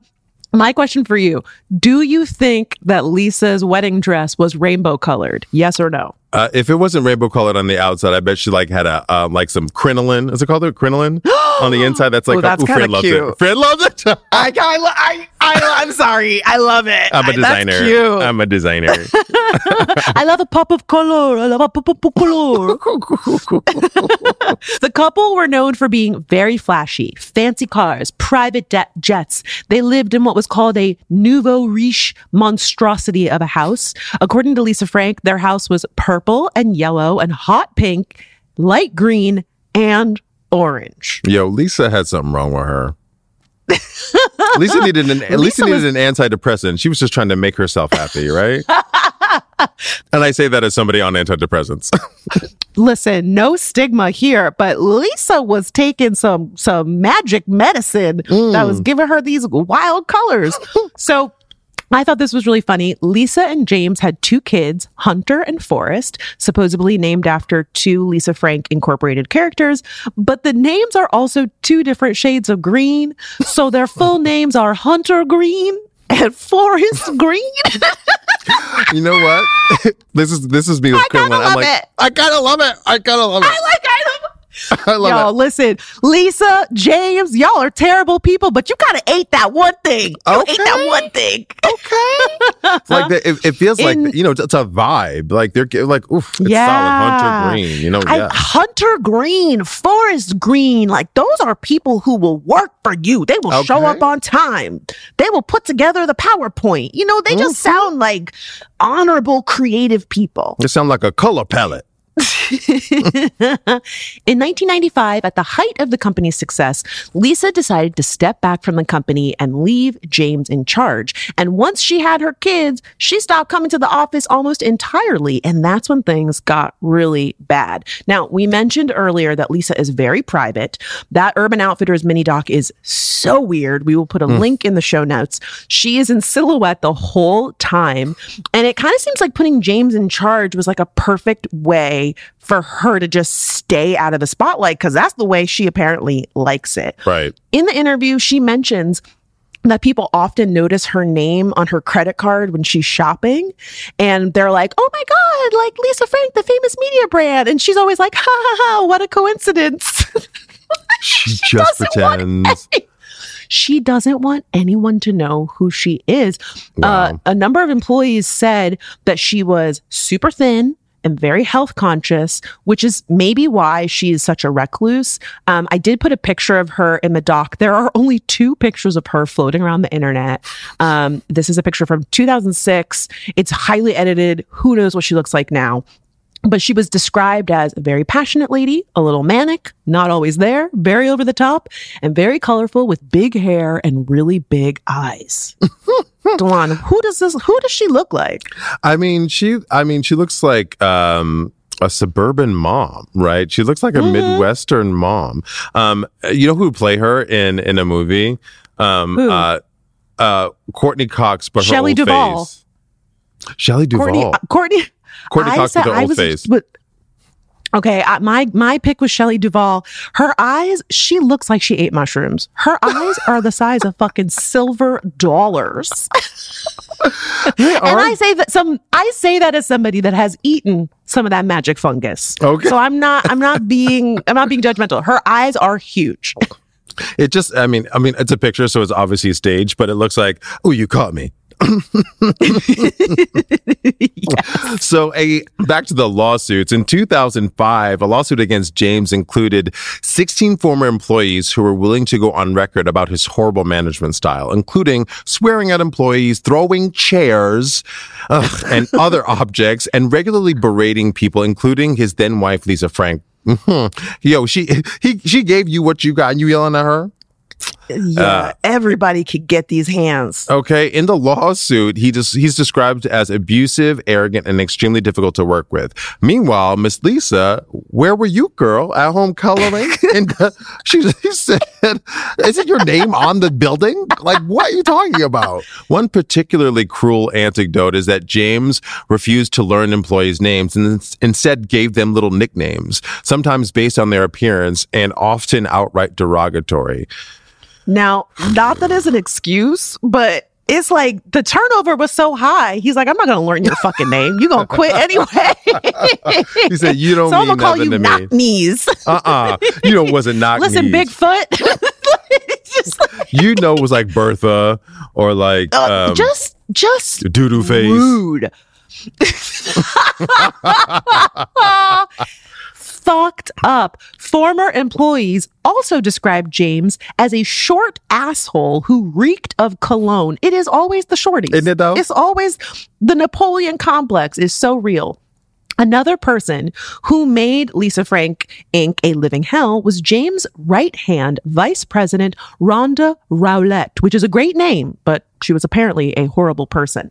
my question for you Do you think that Lisa's wedding dress was rainbow colored? Yes or no? Uh, if it wasn't rainbow colored on the outside, I bet she like had a um, like some crinoline. Is it called it crinoline on the inside? That's like Oh, that's ooh, kinda Fred loves cute. it. Fred loves it. I, I, I, I'm sorry. I love it. I'm a designer. That's cute. I'm a designer. I love a pop of color. I love a pop of color. the couple were known for being very flashy, fancy cars, private de- jets. They lived in what was called a nouveau riche monstrosity of a house. According to Lisa Frank, their house was purple and yellow and hot pink, light green, and orange. Yo, Lisa had something wrong with her. Lisa needed an Lisa, Lisa needed was- an antidepressant. She was just trying to make herself happy, right? And I say that as somebody on antidepressants. Listen, no stigma here, but Lisa was taking some some magic medicine that was mm. giving her these wild colors. so I thought this was really funny. Lisa and James had two kids, Hunter and Forrest, supposedly named after two Lisa Frank Incorporated characters, but the names are also two different shades of green. So their full names are Hunter Green and Forrest Green. you know what? this is this is me with I Quinlan. I'm love like, it. I gotta love it. I gotta love it. I like item. I love y'all, it. listen, Lisa, James, y'all are terrible people, but you gotta ate that one thing. You ate that one thing. It's like the, it, it feels In- like you know it's, a vibe. Like they're like, oof, it's Yeah. solid Hunter Green. You know, I, yeah. Hunter Green, Forest Green, like those are people who will work for you. They will show up on time. They will put together the PowerPoint. You know, they just Mm-hmm. sound like honorable, creative people. They sound like a color palette. In 1995, at the height of the company's success, Lisa decided to step back from the company and leave James in charge. And once she had her kids, she stopped coming to the office almost entirely. And that's when things got really bad. Now, we mentioned earlier that Lisa is very private. That Urban Outfitters mini doc is so weird. We will put a mm. link in the show notes. She is in silhouette the whole time. And it kind of seems like putting James in charge was like a perfect way for her to just stay out of the spotlight because that's the way she apparently likes it. Right. In the interview, she mentions that people often notice her name on her credit card when she's shopping and they're like, oh my God, like Lisa Frank, the famous media brand. And she's always like, ha ha ha, what a coincidence. She just pretends. she doesn't want anyone to know who she is. Uh, a number of employees said that she was super thin and very health conscious, which is maybe why she is such a recluse. Um, I did put a picture of her in the doc. There are only two pictures of her floating around the internet. Um, this is a picture from 2006. It's highly edited. Who knows what she looks like now? but she was described as a very passionate lady, a little manic, not always there, very over the top, and very colorful with big hair and really big eyes. Delon, who does this? Who does she look like? I mean, she. I mean, she looks like um, a suburban mom, right? She looks like a Mm-hmm. midwestern mom. Um, you know who play her in in a movie? Um, Who? uh, uh, Courteney Cox, but her Shelley old Duvall. face. Shelley Duvall. Courteney. uh, Courteney. Courteney I Cox said with the I old was face. with- Okay, I, my my pick was Shelley Duvall. Her eyes, she looks like she ate mushrooms. Her eyes are the size of fucking silver dollars. and I say that some I say that as somebody that has eaten some of that magic fungus. Okay. So I'm not I'm not being I'm not being judgmental. Her eyes are huge. It just, I mean, I mean, it's a picture, so it's obviously staged, but it looks like, oh, you caught me. So, a back to the lawsuits. In 2005, a lawsuit against James included 16 former employees who were willing to go on record about his horrible management style, including swearing at employees, throwing chairs ugh, and other objects, and regularly berating people, including his then wife Lisa Frank. Mhm. Yo, she he she gave you what you got, and you yelling at her. Yeah, everybody could get these hands. Okay, in the lawsuit, he just he's described as abusive, arrogant, and extremely difficult to work with. Meanwhile, Miss Lisa, where were you, girl? At home coloring? and uh, she, she said, "Isn't your name on the building? Like, what are you talking about?" One particularly cruel anecdote is that James refused to learn employees' names and instead gave them little nicknames, sometimes based on their appearance and often outright derogatory. Now, not that as an excuse, but it's like the turnover was so high. He's like, I'm not gonna learn your fucking name. You're gonna quit anyway. He said, "You don't so I'm gonna call you to me." knock knees. uh-uh. You know, it wasn't knock Listen, knees. Bigfoot. Like, You know, it was like Bertha or like uh, um, just, just doo-doo face. rude. Fucked up. Former employees also described James as a short asshole who reeked of cologne. It is always the shorties. Isn't it though? It's always the Napoleon complex is so real. Another person who made Lisa Frank Inc. a living hell was James' right hand vice president, Rhonda Rowlett, which is a great name, but she was apparently a horrible person.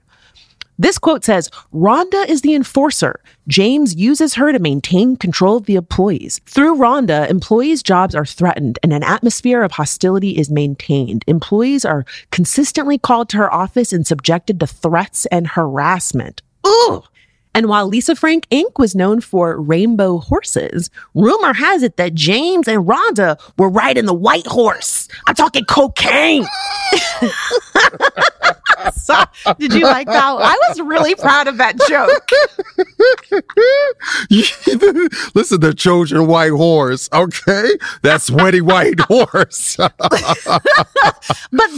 This quote says Rhonda is the enforcer. James uses her to maintain control of the employees. Through Rhonda, employees' jobs are threatened and an atmosphere of hostility is maintained. Employees are consistently called to her office and subjected to threats and harassment. Ugh! And while Lisa Frank Inc. was known for rainbow horses, rumor has it that James and Rhonda were riding the white horse. I'm talking cocaine. so, did you like that? I was really proud of that joke. Listen, the Trojan white horse, okay? That sweaty white horse. but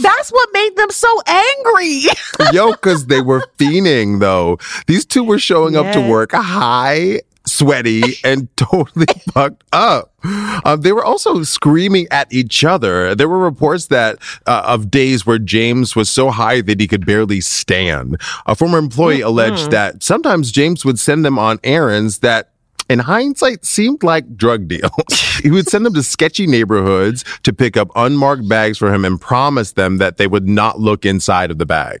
that's what made them so angry. Yo, because they were fiending, though. These two were showing up to work high, sweaty, and totally fucked up. Um, they were also screaming at each other. There were reports that uh, of days where James was so high that he could barely stand. A former employee alleged that sometimes James would send them on errands that in hindsight seemed like drug deals. he would send them to sketchy neighborhoods to pick up unmarked bags for him and promise them that they would not look inside of the bag.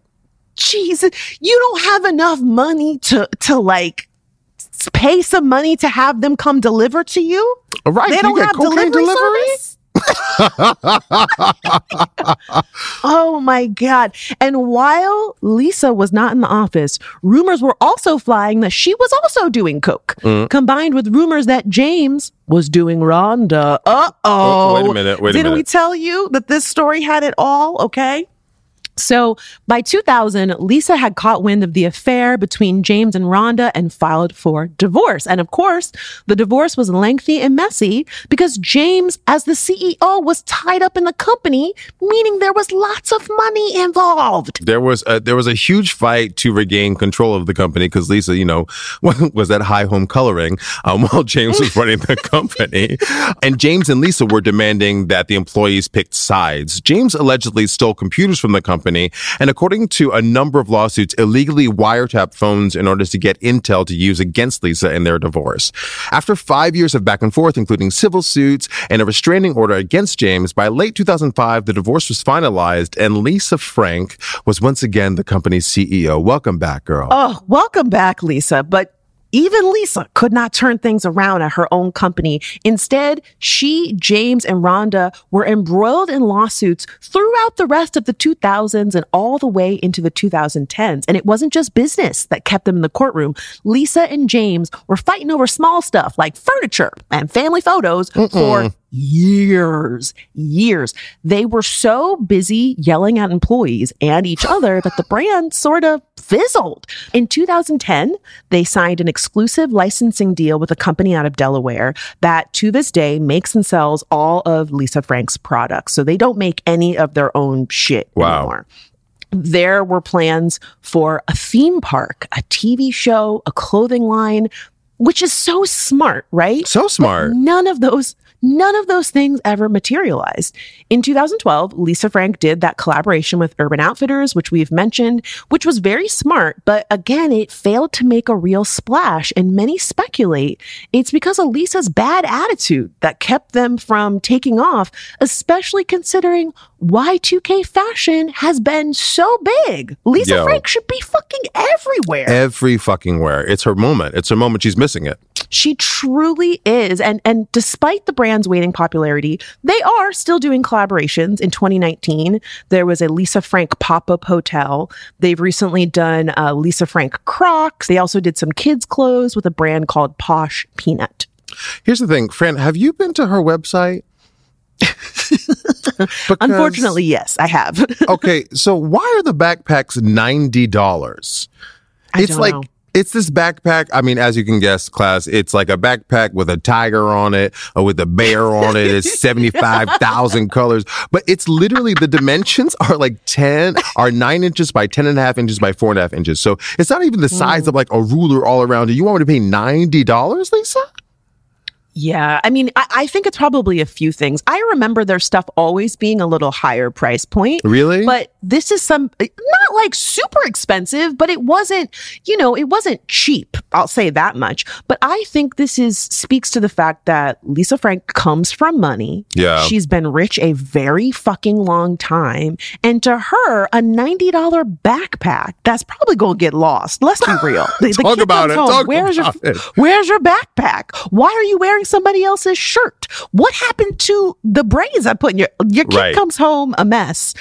Jesus, you don't have enough money to to like pay some money to have them come deliver to you. Right, They don't have delivery, delivery? service? oh my god. And while Lisa was not in the office, rumors were also flying that she was also doing coke, Mm. combined with rumors that James was doing Rhonda. Uh-oh. Oh, wait a minute, wait a minute. Didn't we tell you that this story had it all? Okay. So by 2000, Lisa had caught wind of the affair between James and Rhonda and filed for divorce. And of course, the divorce was lengthy and messy because James, as the CEO, was tied up in the company, meaning there was lots of money involved. There was a, there was a huge fight to regain control of the company because Lisa, you know, was at high home coloring um, while James was running the company, and James and Lisa were demanding that the employees picked sides. James allegedly stole computers from the company, and according to a number of lawsuits, illegally wiretapped phones in order to get intel to use against Lisa in their divorce. After five years of back and forth, including civil suits and a restraining order against James, by late 2005, the divorce was finalized, and Lisa Frank was once again the company's CEO. Welcome back, girl. Oh, welcome back, Lisa. But even Lisa could not turn things around at her own company. Instead, she, James, and Rhonda were embroiled in lawsuits throughout the rest of the 2000s and all the way into the 2010s. And it wasn't just business that kept them in the courtroom. Lisa and James were fighting over small stuff like furniture and family photos for years, years. They were so busy yelling at employees and each other that the brand sort of fizzled. In 2010, they signed an exclusive licensing deal with a company out of Delaware that to this day makes and sells all of Lisa Frank's products. So they don't make any of their own shit Wow. anymore there were plans for a theme park, a TV show, a clothing line, which is so smart, right? So smart. But none of those none of those things ever materialized. In 2012, Lisa Frank did that collaboration with Urban Outfitters, which we've mentioned, which was very smart, but again, it failed to make a real splash and many speculate it's because of Lisa's bad attitude that kept them from taking off, especially considering Y2K fashion has been so big. Lisa Yo. Frank should be fucking everywhere. Every fucking where. It's her moment. It's her moment. She's missing it. She truly is. And and despite the brand's waning popularity, they are still doing collaborations. In 2019, there was a Lisa Frank pop-up hotel. They've recently done uh, Lisa Frank Crocs. They also did some kids clothes with a brand called Posh Peanut. Here's the thing, Fran, have you been to her website? Because- Unfortunately, yes, I have. okay, so why are the backpacks ninety dollars? I It's don't like know. It's this backpack. I mean, as you can guess, class, it's like a backpack with a tiger on it or with a bear on it. It's seventy five thousand colors, but it's literally the dimensions are like ten, are nine inches by ten and a half inches by four and a half inches. So it's not even the size hmm. of like a ruler all around it. You want me to pay ninety dollars, Lisa? Yeah, I mean, I, I think it's probably a few things. I remember their stuff always being a little higher price point. Really? But this is some eh, not like super expensive, but it wasn't, you know, it wasn't cheap. I'll say that much. But I think this is speaks to the fact that Lisa Frank comes from money. Yeah. She's been rich a very fucking long time. And to her, a $90 backpack, that's probably gonna get lost. Let's be real. The, the Talk kid about it. home, Talk Where's about your it. Where's your backpack? Why are you wearing somebody else's shirt? What happened to the braids I put in your your kid Right. comes home a mess.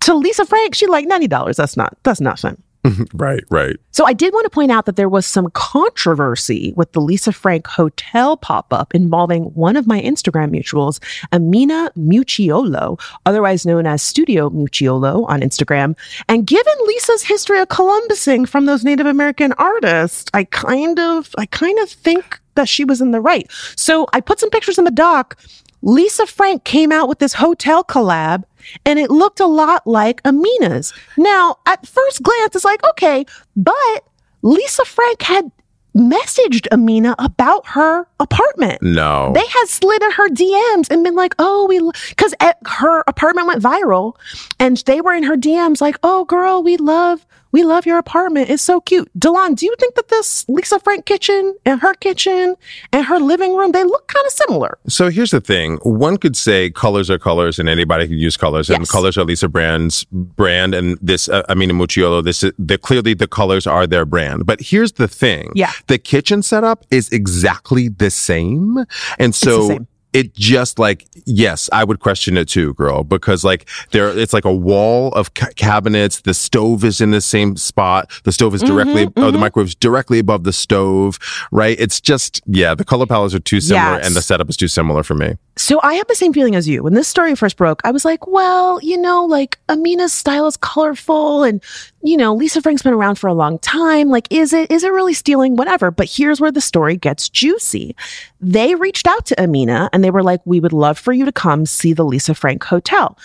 To Lisa Frank, she like ninety dollars. That's not that's nothing. right, right. So I did want to point out that there was some controversy with the Lisa Frank hotel pop up involving one of my Instagram mutuals, Amina Mucciolo, otherwise known as Studio Mucciolo on Instagram. And given Lisa's history of Columbusing from those Native American artists, I kind of, I kind of think that she was in the right. So I put some pictures in the doc. Lisa Frank came out with this hotel collab and it looked a lot like Amina's. Now, at first glance, it's like, okay, but Lisa Frank had messaged Amina about her apartment. No. They had slid in her DMs and been like, oh, we, because her apartment went viral and they were in her DMs like, oh, girl, we love, we love your apartment. It's so cute. Delon, do you think that this Lisa Frank kitchen and her kitchen and her living room, they look kind of similar? So here's the thing. One could say colors are colors and anybody can use colors and Yes. colors are Lisa Brand's brand and this, uh, Amina Mucciolo, this, is- the, clearly the colors are their brand. But here's the thing. Yeah. The kitchen setup is exactly the same. And so. It just like, yes, I would question it too, girl, because like there, it's like a wall of ca- cabinets. The stove is in the same spot. The stove is directly, Mm-hmm, or the microwave's directly above the stove, right? It's just, yeah, the color palettes are too similar Yes. and the setup is too similar for me. So I have the same feeling as you. When this story first broke, I was like, well, you know, like Amina's style is colorful and, you know, Lisa Frank's been around for a long time. Like, is it, is it really stealing? Whatever. But here's where the story gets juicy. They reached out to Amina and they were like, we would love for you to come see the Lisa Frank Hotel.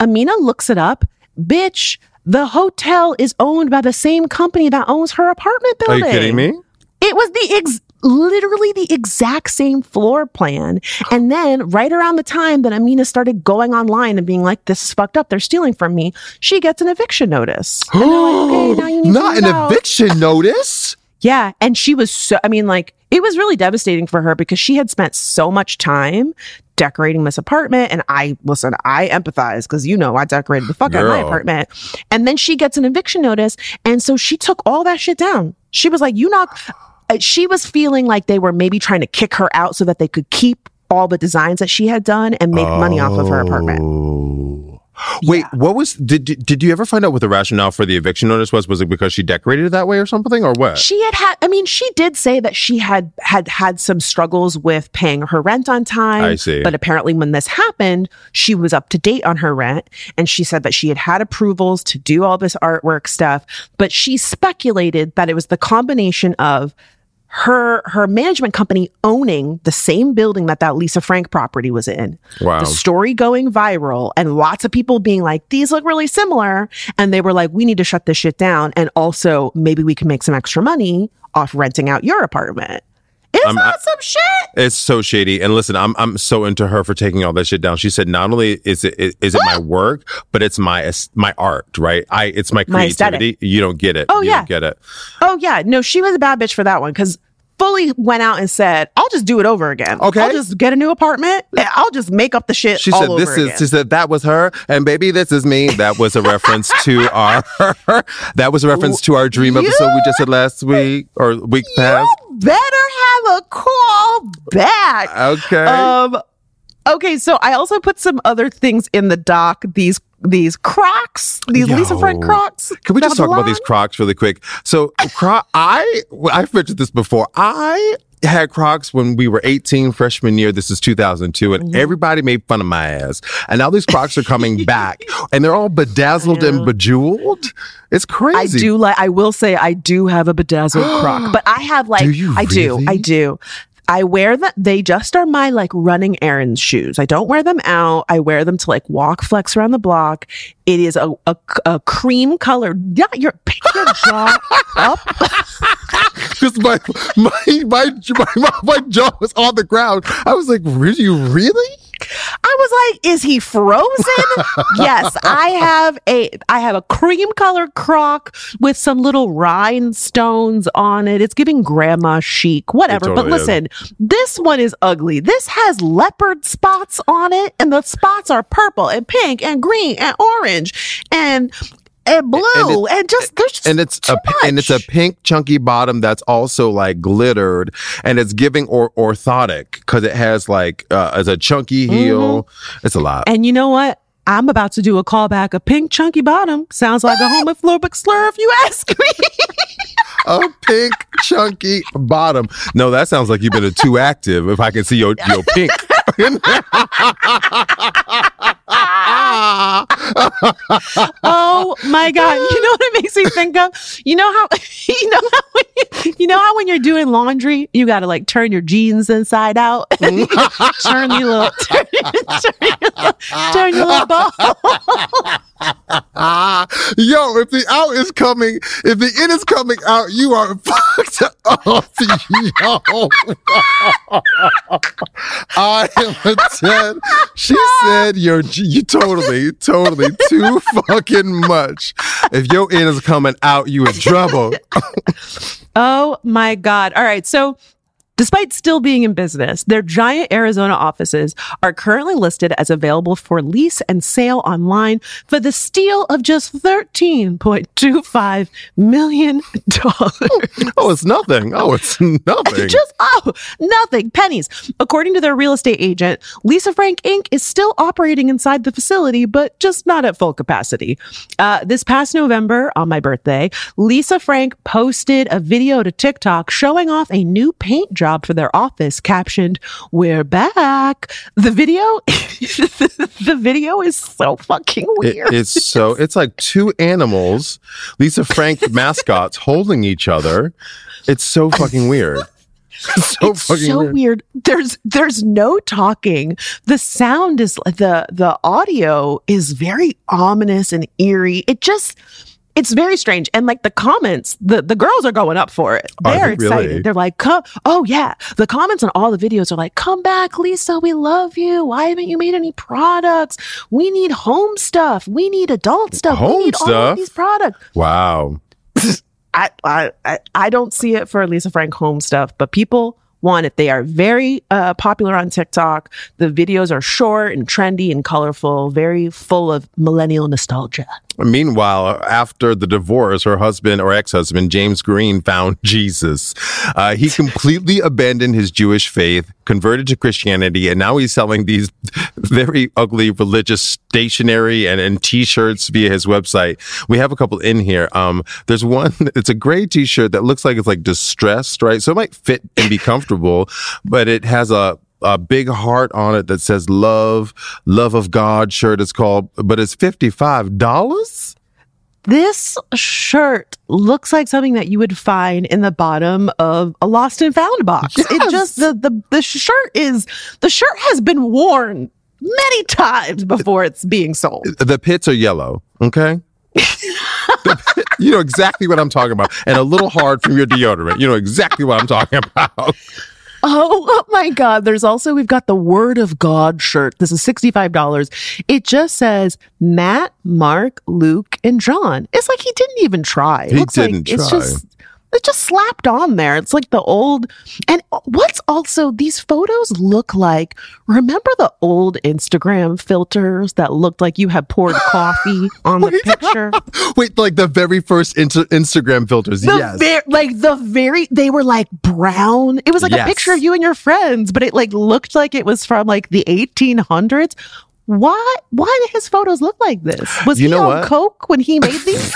Amina looks it up. Bitch, the hotel is owned by the same company that owns her apartment building. Are you kidding me? It was the ex- literally the exact same floor plan. And then right around the time that Amina started going online and being like, this is fucked up. They're stealing from me. She gets an eviction notice. And like, okay, now you need to Not an out. eviction notice. Yeah. And she was so, I mean, like, it was really devastating for her because she had spent so much time decorating this apartment. And I, listen, I empathize because, you know, I decorated the fuck out of my apartment. And then she gets an eviction notice. And so she took all that shit down. She was like, you knock, Uh, she was feeling like they were maybe trying to kick her out so that they could keep all the designs that she had done and make money off of her apartment. Oh. Wait, what was did did you ever find out what the rationale for the eviction notice was? Was it because she decorated it that way or something, or what? She had had, I mean, she did say that she had had had some struggles with paying her rent on time. I see. But apparently, when this happened, she was up to date on her rent. And she said that she had had approvals to do all this artwork stuff. But she speculated that it was the combination of her her management company owning the same building that that Lisa Frank property was in. Wow. The story going viral and lots of people being like, these look really similar. And they were like, we need to shut this shit down. And also, maybe we can make some extra money off renting out your apartment. Is I'm- that some shit? It's so shady. And listen, I'm I'm so into her for taking all that shit down. She said not only is it is it my work, but it's my my art, right? I it's my My creativity. you don't get it. Oh, you yeah. don't get it. Oh, yeah. No, she was a bad bitch for that one because fully went out and said, I'll just do it over again. Okay. I'll just get a new apartment. I'll just make up the shit. She said, "This is." again. She said, "That was her," and baby, this is me. That was a reference to our. that was a reference to our dream episode we just did last week or week past. Better have a call back. Okay. Um, okay, so I also put some other things in the doc. These these Crocs, these Lisa Frank Crocs. Can we just talk about these Crocs really quick? So, Croc, I I've mentioned this before. I had Crocs when we were 18, freshman year. This is 2002, and Mm-hmm. everybody made fun of my ass. And now these Crocs are coming back, and they're all bedazzled and bejeweled. It's crazy. I do like. I will say I do have a bedazzled Croc, but I have like Do you I do. I do. I wear them. They just are my like running errands shoes. I don't wear them out. I wear them to like walk flex around the block. It is a, a, a cream color. Yeah, your pick your jaw up. Because my, my, my, my, my jaw was on the ground. I was like, really? Really? I was like, is he frozen? yes, I have a I have a cream colored Croc with some little rhinestones on it. It's giving grandma chic, whatever. It but totally is. listen, this one is ugly. This has leopard spots on it, and the spots are purple and pink and green and orange and and blue and, just there's just and it's a pi- and it's a pink chunky bottom that's also like glittered and it's giving or orthotic because it has like uh, as a chunky heel it's a lot And you know what? I'm about to do a callback. A pink chunky bottom sounds like a homophobic slur if you ask me. a pink chunky bottom no that sounds like you've been too active if i can see your your pink oh my god! You know what it makes me think of? You know how you know how when you, you know how when you're doing laundry, you got to like turn your jeans inside out, mm. turn your little turn, turn your little, turn your little ball. yo if the out is coming if the in is coming out you are fucked up yo i am a 10 she said you're you totally totally too fucking much if your in is coming out you in trouble Oh my God. All right. So, despite still being in business, their giant Arizona offices are currently listed as available for lease and sale online for the steal of just $13.25 million. oh it's nothing oh it's nothing Just, oh, nothing, pennies. According to their real estate agent, Lisa Frank Inc. is still operating inside the facility, but just not at full capacity. Uh, this past November, on my birthday, Lisa Frank posted a video to TikTok showing off a new paint job for their office captioned, We're back. The video, the video is so fucking It- weird. it's so it's like two animals lisa frank mascots holding each other it's so fucking weird so it's fucking so weird. weird. There's there's no talking. The sound is the the audio is very ominous and eerie. It just it's very strange. And like the comments, the, the girls are going up for it. They're they excited. really? They're like, come, oh yeah. The comments on all the videos are like, come back, Lisa. We love you. Why haven't you made any products? We need home stuff. We need adult stuff. Home we need all stuff? of these products. wow I, I I I don't see it for Lisa Frank home stuff, but people want it. They are very uh, popular on TikTok. The videos are short and trendy and colorful, very full of millennial nostalgia. Meanwhile, after the divorce, her husband or ex-husband, James Green, found Jesus. Uh, he completely abandoned his Jewish faith, converted to Christianity, and now he's selling these very ugly religious stationery and, and t-shirts via his website. We have a couple in here. Um, there's one, it's a gray t-shirt that looks like it's like distressed, right? So it might fit and be comfortable, but it has a, a big heart on it that says love, love of God shirt is called, but it's $55. This shirt looks like something that you would find in the bottom of a lost and found box. It just the, the the shirt is the shirt has been worn many times before it's being sold. The pits are yellow. Okay. You know exactly what I'm talking about, and a little hard from your deodorant. You know exactly what I'm talking about. Oh, oh my God. There's also, we've got the Word of God shirt. This is $65. It just says Matt, Mark, Luke, and John. It's like he didn't even try. It He looks didn't like it's try. just. It's just slapped on there. It's like the old, and what's also these photos look like. Remember the old Instagram filters that looked like you had poured coffee on the picture? Wait, like the very first inter- Instagram filters. The yes. ver- like the very they were like brown. It was like Yes. a picture of you and your friends, but it like looked like it was from like the 1800s. Why why did his photos look like this? Was You he on what? coke when he made these?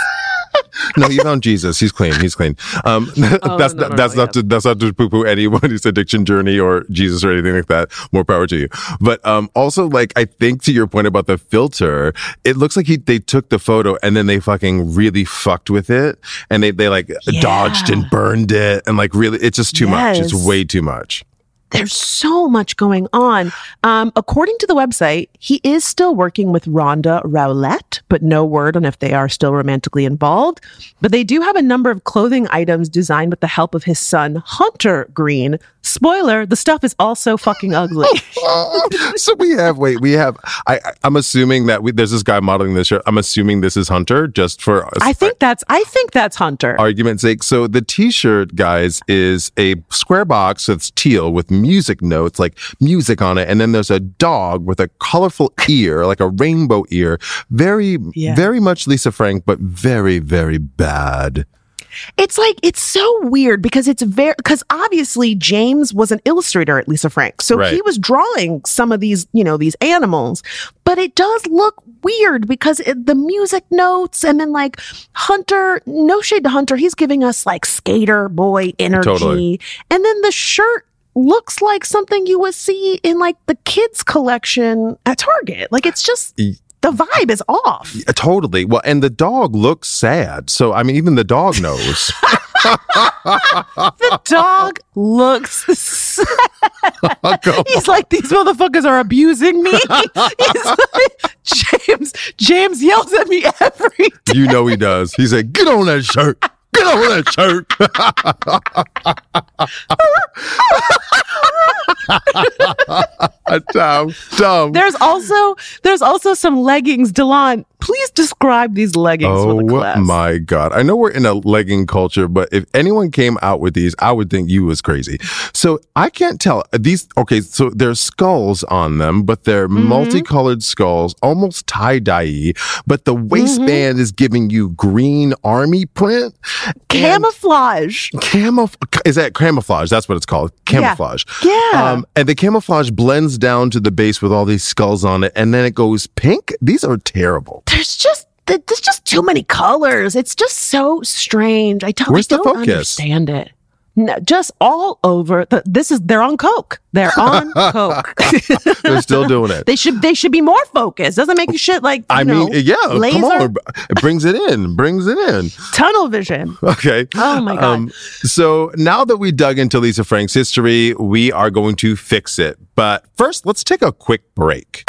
No, you found Jesus. He's clean. He's clean. Um, that's Oh, no, not, no, that's no, not to, that's not to poo poo anybody's addiction journey or Jesus or anything like that. More power to you. But um, also, like I think to your point about the filter, it looks like he they took the photo and then they fucking really fucked with it and they they like dodged and burned it and like really it's just too much. It's way too much. There's so much going on. Um, according to the website, he is still working with Rhonda Rowlett, but no word on if they are still romantically involved. But they do have a number of clothing items designed with the help of his son, Hunter Green. Spoiler, the stuff is also fucking ugly. so we have wait we have I I'm assuming that we, there's this guy modeling this shirt. I'm assuming this is Hunter just for I think that's I think that's Hunter. argument's sake. So the t-shirt, guys, is a square box that's teal with music notes, like music on it. And then there's a dog with a colorful ear, like a rainbow ear. Very, Yeah. very much Lisa Frank, but very, very bad. It's like it's so weird because it's very because obviously James was an illustrator at Lisa Frank, so Right. he was drawing some of these you know these animals, but it does look weird because it, the music notes and then like Hunter, no shade to Hunter, he's giving us like skater boy energy, Totally. and then the shirt looks like something you would see in like the kids collection at Target. Like it's just the vibe is off. Uh, Totally. Well, and the dog looks sad. So, I mean, even the dog knows. The dog looks sad. He's like, these motherfuckers are abusing me. He's like, James, James yells at me every day. You know he does. He said, "Get on that shirt. Get on that shirt." dumb, dumb. There's also there's also some leggings. Delon, please describe these leggings for the Oh my god! I know we're in a legging culture, but if anyone came out with these, I would think you was crazy. So I can't tell these. Okay, so there's skulls on them, but they're Mm-hmm. multicolored skulls, almost tie dye. But the Mm-hmm. waistband is giving you green army print. Camouflage. Camouf is that camouflage? That's what it's called. Camouflage. Yeah. Um, and the camouflage blends down to the base with all these skulls on it, and then it goes pink. These are terrible. There's just there's just too many colors. It's just so strange. I don't, Where's I don't understand it. Just all over. The, this is they're on coke. They're on coke. They're still doing it. They should they should be more focused. Doesn't make you shit like you I mean, yeah, laser come on. It brings it in, brings it in. tunnel vision. Okay. Oh my God. Um, so now that we dug into Lisa Frank's history, we are going to fix it. But first, let's take a quick break.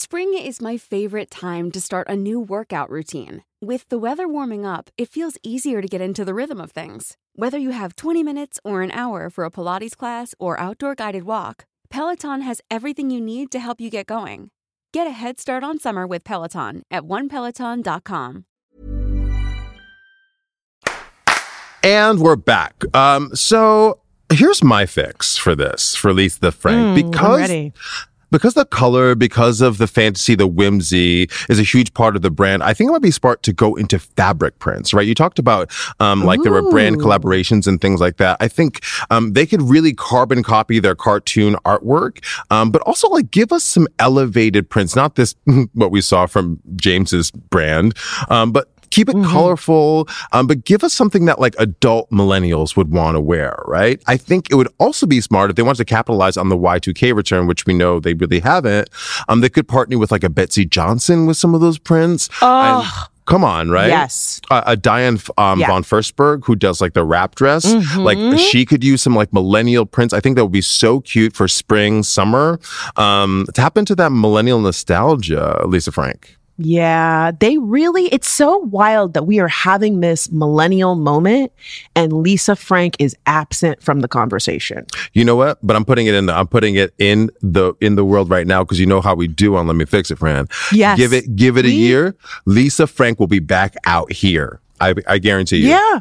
Spring is my favorite time to start a new workout routine. With the weather warming up, it feels easier to get into the rhythm of things. Whether you have 20 minutes or an hour for a Pilates class or outdoor guided walk, Peloton has everything you need to help you get going. Get a head start on summer with Peloton at onepeloton.com. And we're back. Um, so here's my fix for this, for Lisa the Frank, Mm, I'm because ready. Because the color, because of the fantasy, the whimsy is a huge part of the brand. I think it might be smart to go into fabric prints, right? You talked about, um, like there were brand collaborations and things like that. I think, um, they could really carbon copy their cartoon artwork, um, but also like give us some elevated prints, not this, what we saw from James's brand, um, but keep it colorful, um, but give us something that like adult millennials would want to wear, right? I think it would also be smart if they wanted to capitalize on the Y2K return, which we know they really haven't. Um, they could partner with like a Betsey Johnson with some of those prints. Oh, And- come on, right? yes. Uh, a Diane um, Yeah. von Furstenberg who does like the wrap dress, Mhm. like she could use some like millennial prints. I think that would be so cute for spring, summer. Um, tap into that millennial nostalgia, Lisa Frank. Yeah, they really, it's so wild that we are having this millennial moment and Lisa Frank is absent from the conversation. You know what? But I'm putting it in the I'm putting it in the in the world right now because you know how we do on Let Me Fix It, Fran. Yes. Give it give it a year. Lisa Frank will be back out here. I I guarantee you. Yeah.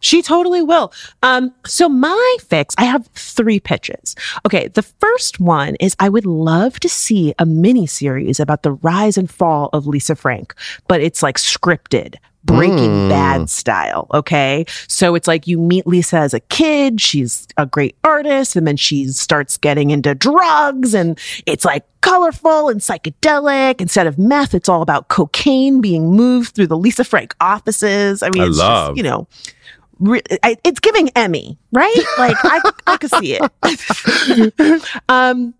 She totally will. Um, so my fix, I have three pitches. Okay, the first one is I would love to see a mini series about the rise and fall of Lisa Frank, but it's like scripted, Breaking Bad style. Okay. So it's like you meet Lisa as a kid. She's a great artist. And then she starts getting into drugs and it's like colorful and psychedelic. Instead of meth, it's all about cocaine being moved through the Lisa Frank offices. I mean, I it's love. just, you know, it's giving Emmy, right? Like I, I could see it. um,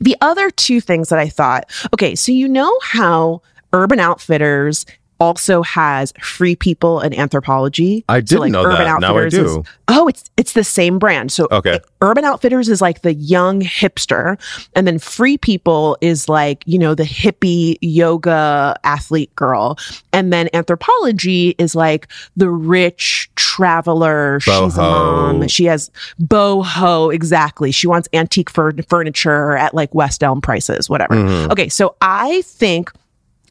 the other two things that I thought, okay, so you know how Urban Outfitters also has Free People and Anthropologie. I So, didn't like, know that. Now I is- do. oh, it's it's the same brand. So Okay. Urban Outfitters is like the young hipster, and then Free People is like you know the hippie yoga athlete girl, and then Anthropologie is like the rich traveler. She's a mom. She has boho exactly. She wants antique fur- furniture at like West Elm prices, whatever. Mhm. Okay, so I think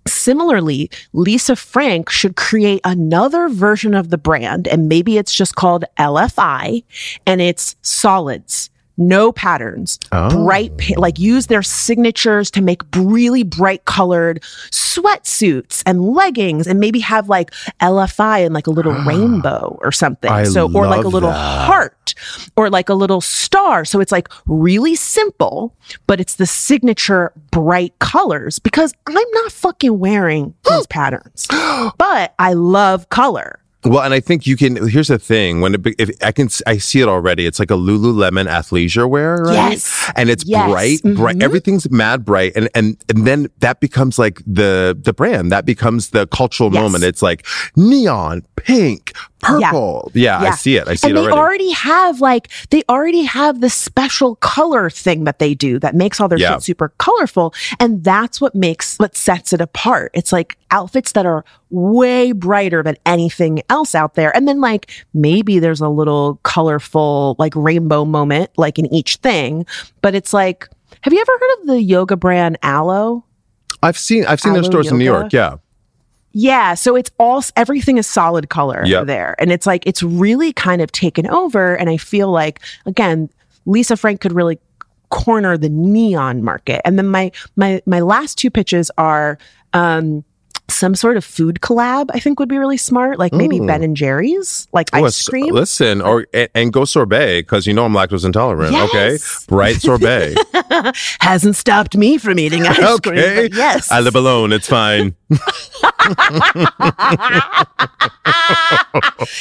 Similarly, Lisa Frank should create another version of the brand, and maybe it's just called LFI, and it's solids. No patterns, Oh. bright, like use their signatures to make really bright colored sweatsuits and leggings, and maybe have like LFI and like a little rainbow or something. I so, or like a little that. heart or like a little star. So it's like really simple, but it's the signature bright colors because I'm not fucking wearing these patterns, but I love color. Well, and I think you can. Here's the thing: when it, if I can, I see it already. It's like a Lululemon athleisure wear, right? Yes. and it's Yes. bright, bright. Mhm. Everything's mad bright, and and and then that becomes like the the brand. That becomes the cultural Yes. moment. It's like neon, pink, purple. Yeah, I see it. I see it. and it they already. already have like they already have the special color thing that they do that makes all their Yeah. shit super colorful and that's what makes what sets it apart it's like outfits that are way brighter than anything else out there and then like maybe there's a little colorful like rainbow moment like in each thing but it's like have you ever heard of the yoga brand Alo I've seen I've seen their Alo stores in New York. Yeah. yeah, so it's all everything is solid color Yep. there. And it's like it's really kind of taken over and I feel like again, Lisa Frank could really corner the neon market. And then my my my last two pitches are um some sort of food collab I think would be really smart, like maybe Mm. Ben and Jerry's, like Oh, ice cream. Listen, or and, and go sorbet because you know I'm lactose intolerant. Okay, Yes. bright sorbet. Hasn't stopped me from eating ice cream. okay, but yes. I live alone. It's fine.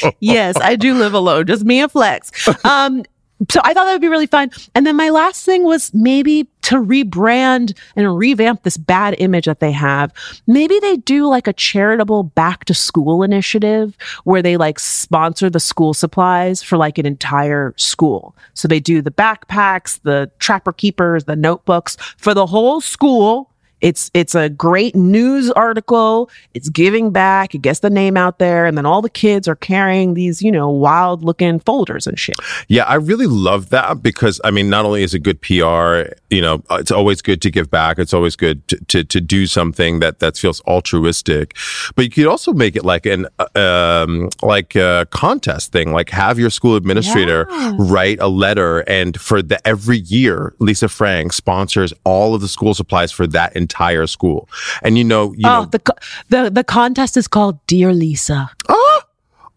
yes, I do live alone, just me and Flex. Um, so I thought that would be really fun. And then my last thing was maybe to rebrand and revamp this bad image that they have. Maybe they do like a charitable back to school initiative where they like sponsor the school supplies for like an entire school. So they do the backpacks, the trapper keepers, the notebooks for the whole school. It's it's a great news article. It's giving back. It gets the name out there, and then all the kids are carrying these, you know, wild looking folders and shit. Yeah, I really love that because I mean, not only is it good PR, you know, uh, it's always good to give back. It's always good to to, to do something that that feels altruistic, but you could also make it like an uh, um like a contest thing, like have your school administrator Yeah. write a letter, and for the every year, Lisa Frank sponsors all of the school supplies for that entire school, and you know, you oh, know, the the the contest is called Dear Lisa. Oh,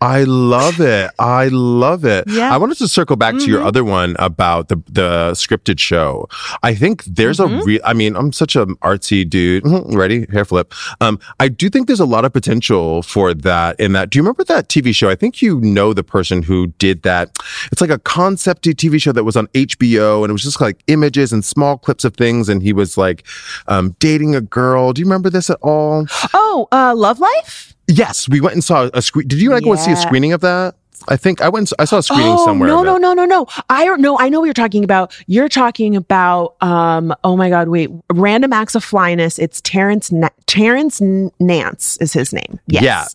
I love it. I love it. Yeah. Mm-hmm. I wanted to circle back to your other one about the the scripted show. I think there's Mm-hmm. a real. I mean, I'm such an artsy dude. Mhm, Ready? Hair flip. Um, I do think there's a lot of potential for that. In that, do you remember that TV show? I think you know the person who did that. It's like a concepty TV show that was on HBO, and it was just like images and small clips of things. And he was like um, dating a girl. Do you remember this at all? Oh, uh, Love Life. Yes, we went and saw a screen. Did you like go and see a screening of that? I think I went. I saw a screening oh, somewhere. No, no, no, no, no. I don't know. I know what you're talking about. You're talking about. Um. Oh my God. Wait. Random acts of flyness. It's Terrence. Na- Terrence Nance is his name. Yes. Yeah.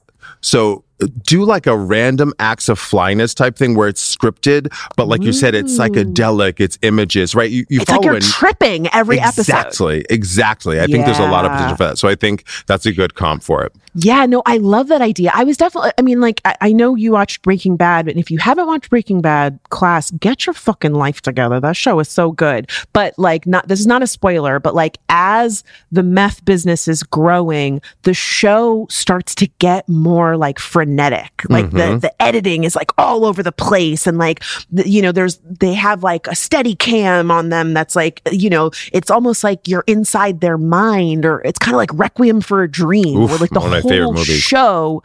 So do like a random acts of flyness type thing where it's scripted, but like you said, it's psychedelic, it's images, right? You, you It's like follow you're it. tripping every episode. Exactly, exactly. I think there's a lot of potential for that. So I think that's a good comp for it. Yeah, no, I love that idea. I was definitely, I mean, like, I, I know you watched Breaking Bad, but if you haven't watched Breaking Bad, class, get your fucking life together. That show is so good. But, like, not, this is not a spoiler, but, like, as the meth business is growing, the show starts to get more, like, frenetic. Like, the, mm-hmm. the editing is, like, all over the place. And, like, the, you know, there's, they have, like, a steady cam on them that's, like, you know, it's almost like you're inside their mind, or it's kind of like Requiem for a Dream, Oof, where, like, the one of my whole show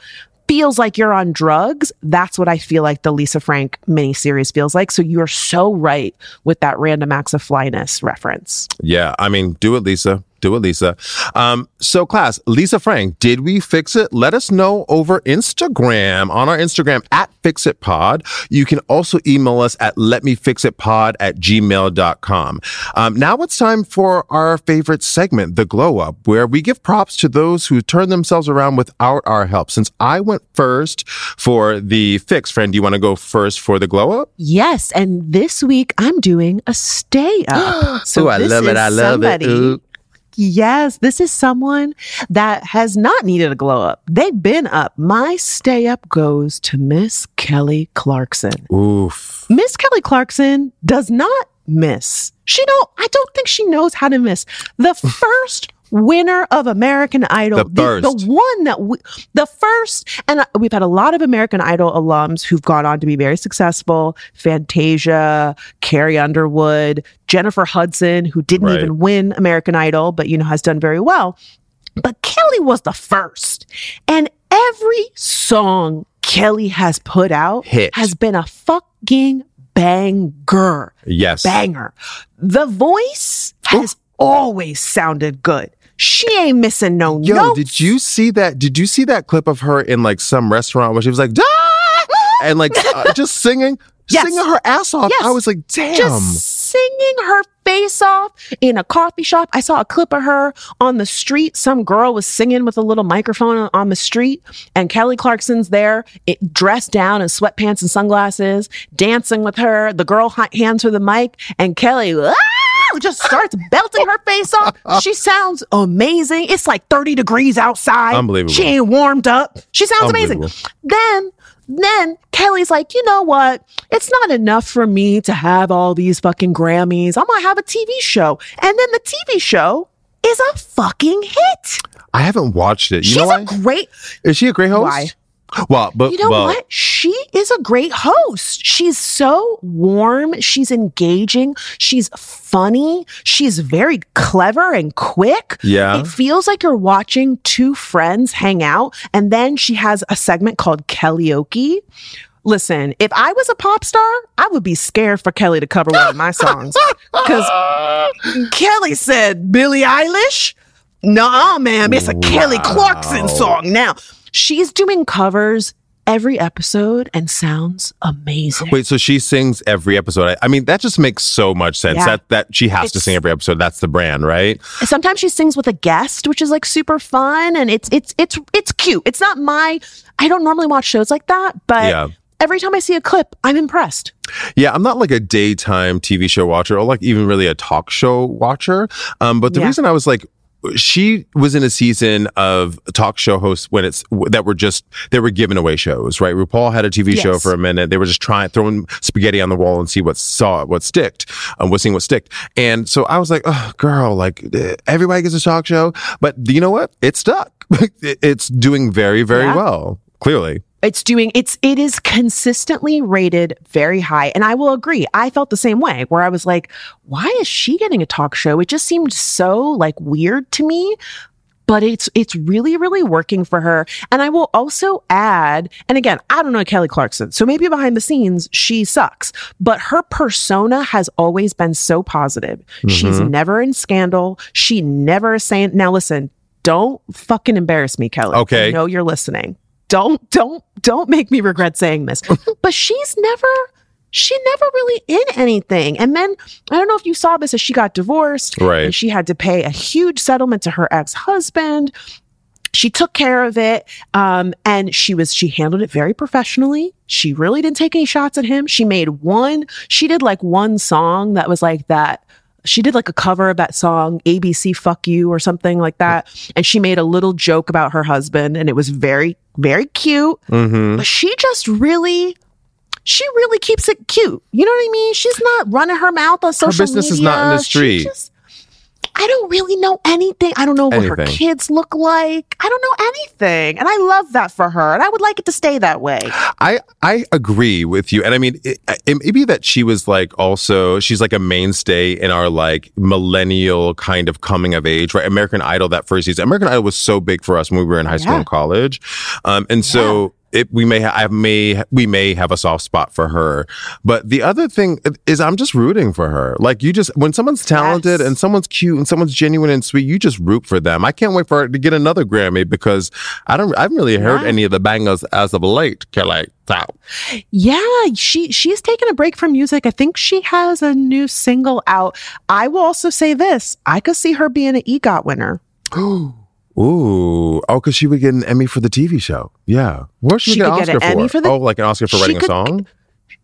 feels like you're on drugs. That's what I feel like the Lisa Frank miniseries feels like. So you're so right with that random acts of flyness reference. Yeah, I mean, do it, Lisa. Do it, Lisa. Um, so, class, Lisa Frank, did we fix it? Let us know over Instagram on our Instagram at FixItPod. You can also email us at letmefixitpod at gmail.com. Um, now it's time for our favorite segment, The Glow Up, where we give props to those who turn themselves around without our help. Since I went first for the fix, friend, do you want to go first for the Glow Up? Yes, and this week I'm doing a stay up. Ooh, I love it. I love it. Ooh. Yes, this is someone that has not needed a glow up. They've been up. My stay up goes to Miss Kelly Clarkson. Oof. Miss Kelly Clarkson does not miss. She don't I don't think she knows how to miss. The first winner of American Idol, The first. the, one that we, the first and we've had a lot of American Idol alums who've gone on to be very successful. Fantasia, Carrie Underwood, Jennifer Hudson who didn't Right. even win American Idol but you know has done very well. But Kelly was the first. And every song Kelly has put out Hit. has been a fucking banger. Yes. Banger. The voice has always sounded good. She ain't missing no Yo, notes. did you see that? Did you see that clip of her in like some restaurant where she was like, "Ah!" and like uh, just singing, Yes. singing her ass off? Yes. I was like, damn. just singing her face off in a coffee shop. I saw a clip of her on the street. Some girl was singing with a little microphone on- on the street, and Kelly Clarkson's there, it, dressed down in sweatpants and sunglasses, dancing with her. The girl hands her the mic, and Kelly ah, just starts belting her face off. She sounds amazing. It's like 30 degrees outside. Unbelievable. She ain't warmed up. She sounds amazing. Then then Kelly's like, you know what? It's not enough for me to have all these fucking Grammys. I'm gonna have a TV show. And then the TV show is a fucking hit. I haven't watched it. You She's know why? a great Is she a great host? Why? Well, but you know well, what? She is a great host. She's so warm. She's engaging. She's funny. She's very clever and quick. Yeah. It feels like you're watching two friends hang out. And then she has a segment called Kellyoke. Listen, if I was a pop star, I would be scared for Kelly to cover one of my songs. Because Kelly said, Billie Eilish? Nah, ma'am, it's a Kelly Clarkson song now. She's doing covers every episode and sounds amazing. Wait, so she sings every episode. I, I mean, that just makes so much sense. Yeah. That that she has to sing every episode. That's the brand, right? Sometimes she sings with a guest, which is like super fun and it's it's it's it's cute. It's not my I don't normally watch shows like that, but Yeah. every time I see a clip, I'm impressed. Yeah, I'm not like a daytime TV show watcher or like even really a talk show watcher. Um, but the Yeah. reason I was like, she was in a season of talk show hosts when it's that were just they were giving away shows, right? RuPaul had a TV show for a minute. They were just trying throwing spaghetti on the wall and see what saw what sticked, um, was seeing what sticked. And so I was like, oh, girl, like eh, everybody gets a talk show, but you know what? It stuck. It's doing very, very Yeah. well. Clearly, It's doing it's it is consistently rated very high. And I will agree. I felt the same way where I was like, why is she getting a talk show? It just seemed so like weird to me. But it's it's really, really working for her. And I will also add, and again, I don't know Kelly Clarkson. So maybe behind the scenes, she sucks. But her persona has always been so positive. She's mm-hmm. never in scandal. She never is saying now listen, don't fucking embarrass me, Kelly. Okay. I know you're listening don't don't don't make me regret saying this but she's never she never really in anything and then i don't know if you saw this as she got divorced Right. and she had to pay a huge settlement to her ex-husband she took care of it. Um, and she was, she handled it very professionally. She really didn't take any shots at him. She made one, she did like one song that was like that. She did like a cover of that song, ABC Fuck You or something like that. And she made a little joke about her husband and it was very, very cute. hmm But she just really, she really keeps it cute. You know what I mean? She's not running her mouth on social business is media. not in the She just- I don't really know anything. I don't know what her kids look like. I don't know anything. And I love that for her. And I would like it to stay that way. I I agree with you, and I mean, it, it may be that she was like also she's like a mainstay in our like millennial kind of coming of age, right? American Idol that first season, American Idol was so big for us when we were in high school Yeah. and college, um, and so. It, we may ha- I may we may have a soft spot for her, but the other thing is I'm just rooting for her. Like you just when someone's talented Yes. and someone's cute and someone's genuine and sweet, you just root for them. I can't wait for her to get another Grammy because I don't I haven't really heard Yeah. any of the bangers as of late. Kelly, so. Yeah, she she's taken a break from music. I think she has a new single out. I will also say this: I could see her being an EGOT winner. Ooh, oh, because she would get an Emmy for the TV show. Yeah, what She she get an could get Oscar an for? Emmy for the- oh, like an Oscar for writing could- a song.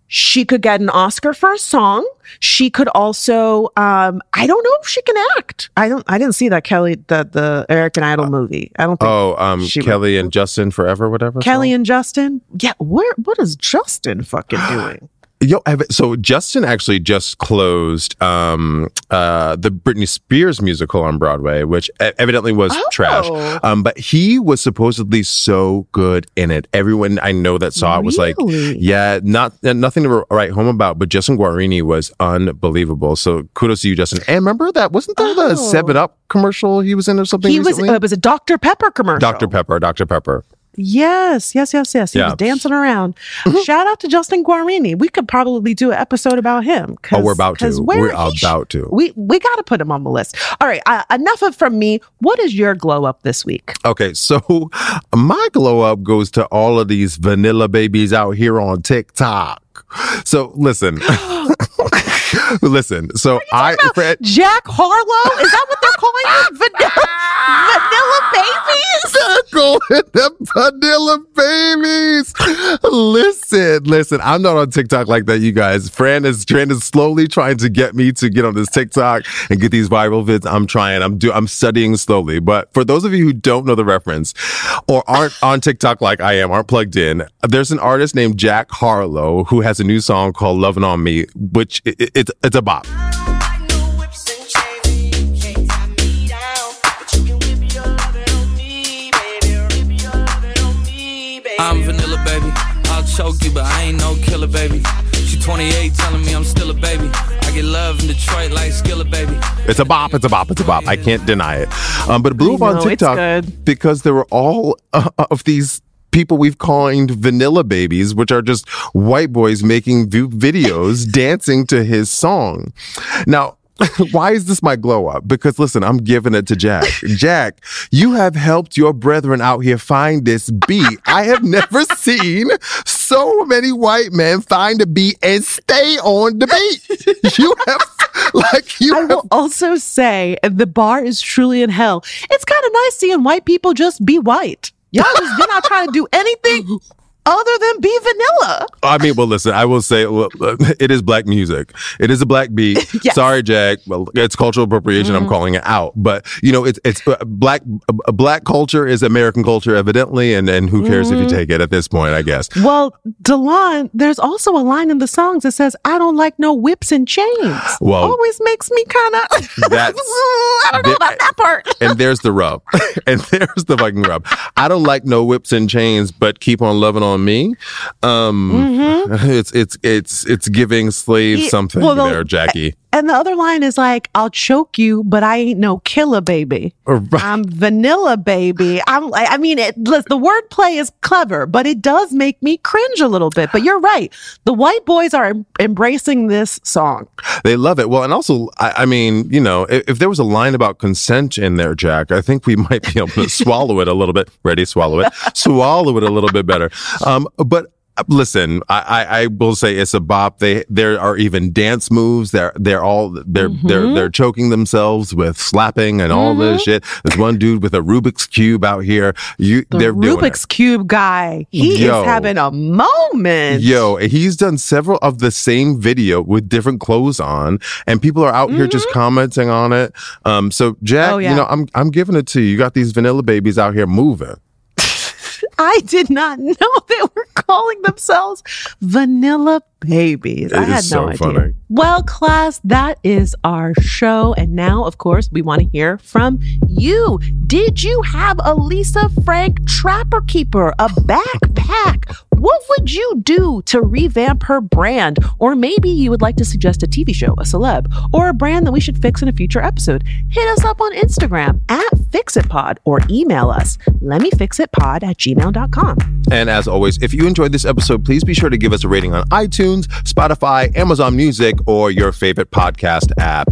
She could get an Oscar for a song. She could also, um, I don't know if she can act. I don't. I didn't see that Kelly the the American Idol movie. I don't think Oh, um, she would- Kelly and Justin Forever, whatever. Kelly song? and Justin. Yeah, where what is Justin fucking doing? Yo, so Justin actually just closed um uh the Britney Spears musical on Broadway, which evidently was Oh. trash. Um, but he was supposedly so good in it. Everyone I know that saw it was like, yeah, not nothing to write home about. But Justin Guarini was unbelievable. So kudos to you, Justin. And remember that wasn't there Oh. the Seven Up commercial he was in or something? He was. Uh, it was a Dr Pepper commercial. Dr. Pepper, Dr. Pepper. Yes, yes, yes, yes. He Yeah. was dancing around. Shout out to Justin Guarini. We could probably do an episode about him. Oh, we're about to. We're he sh- about to. We we got to put him on the list. All right, uh, enough of from me. What is your glow up this week? Okay, so my glow up goes to all of these vanilla babies out here on TikTok. So listen, listen. So I, Fred, Jack Harlow? Is that what they're calling you? Vanilla, vanilla babies? they're calling them vanilla babies. Listen, listen. I'm not on TikTok like that, you guys. Fran is Fran is slowly trying to get me to get on this TikTok and get these viral vids. I'm trying. I'm do. I'm studying slowly. But for those of you who don't know the reference or aren't on TikTok like I am, aren't plugged in, there's an artist named Jack Harlow who has a new song called "Loving on Me," which it, it, it's it's a bop. I'm vanilla, baby. I'll choke you, but I ain't no killer, baby. She 28, telling me I'm still a baby. I get love in Detroit like Skilla, baby. It's a bop. It's a bop. It's a bop. I can't deny it. Um, but it blew up on TikTok because there were all uh, of these people we've coined vanilla babies, which are just white boys making vi- videos dancing to his song. Now, why is this my glow up? Because listen, I'm giving it to Jack. Jack, you have helped your brethren out here find this beat. I have never seen so many white men find a beat and stay on the beat. You have, like, you I have will also say the bar is truly in hell. It's kind of nice seeing white people just be white. Y'all just you're not trying to do anything other than be vanilla. I mean, well, listen, I will say well, it is black music. It is a black beat. Yes. Mm-hmm. Sorry, Jack. Well, it's cultural appropriation. I'm calling it out. But you know, it's it's uh, black uh, black culture is American culture, evidently, and and who cares Mm-hmm. if you take it at this point? I guess. Well, Delon, there's also a line in the songs that says, I don't like no whips and chains. Well, Always makes me kind of, I don't know about that part. And there's the rub. and there's the fucking rub. I don't like no whips and chains, but keep on loving on me. Um, it's it's it's it's giving slave Mm-hmm. Something well, there, Jackie. And the other line is like, I'll choke you, but I ain't no killer baby. Right. I'm vanilla baby. I'm like, I mean, it, the wordplay is clever, but it does make me cringe a little bit. But you're right. The white boys are em- embracing this song. They love it. Well, and also, I, I mean, you know, if, if there was a line about consent in there, Jack, I think we might be able to swallow it a little bit. Ready, swallow it, swallow it a little bit better. Um, but listen, I, I, I will say it's a bop. They there are even dance moves. They're they're all they're Mm-hmm. they're they're choking themselves with slapping and all this shit. There's one dude with a Rubik's cube out here. You The they're doing Rubik's. Cube guy. He Yo. is having a moment. Yo, he's done several of the same video with different clothes on, and people are out here just commenting on it. Um, so Jack, Mm-hmm. Oh, yeah. you know, I'm I'm giving it to you. You got these vanilla babies out here moving. I did not know they were calling themselves Vanilla Babies. I had is no so idea. funny. Well, class, that is our show. And now, of course, we want to hear from you. Did you have a Lisa Frank Trapper Keeper, a backpack? What would you do to revamp her brand? Or maybe you would like to suggest a TV show, a celeb, or a brand that we should fix in a future episode. Hit us up on Instagram at FixItPod or email us, lemmefixitpod at gmail.com. And as always, if you enjoyed this episode, please be sure to give us a rating on iTunes, Spotify, Amazon Music, or your favorite podcast app.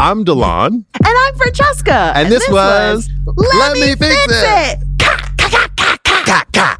I'm Delon. And I'm Franchesca. And this was Let Me Fix It. Ka, ka, ka, ka,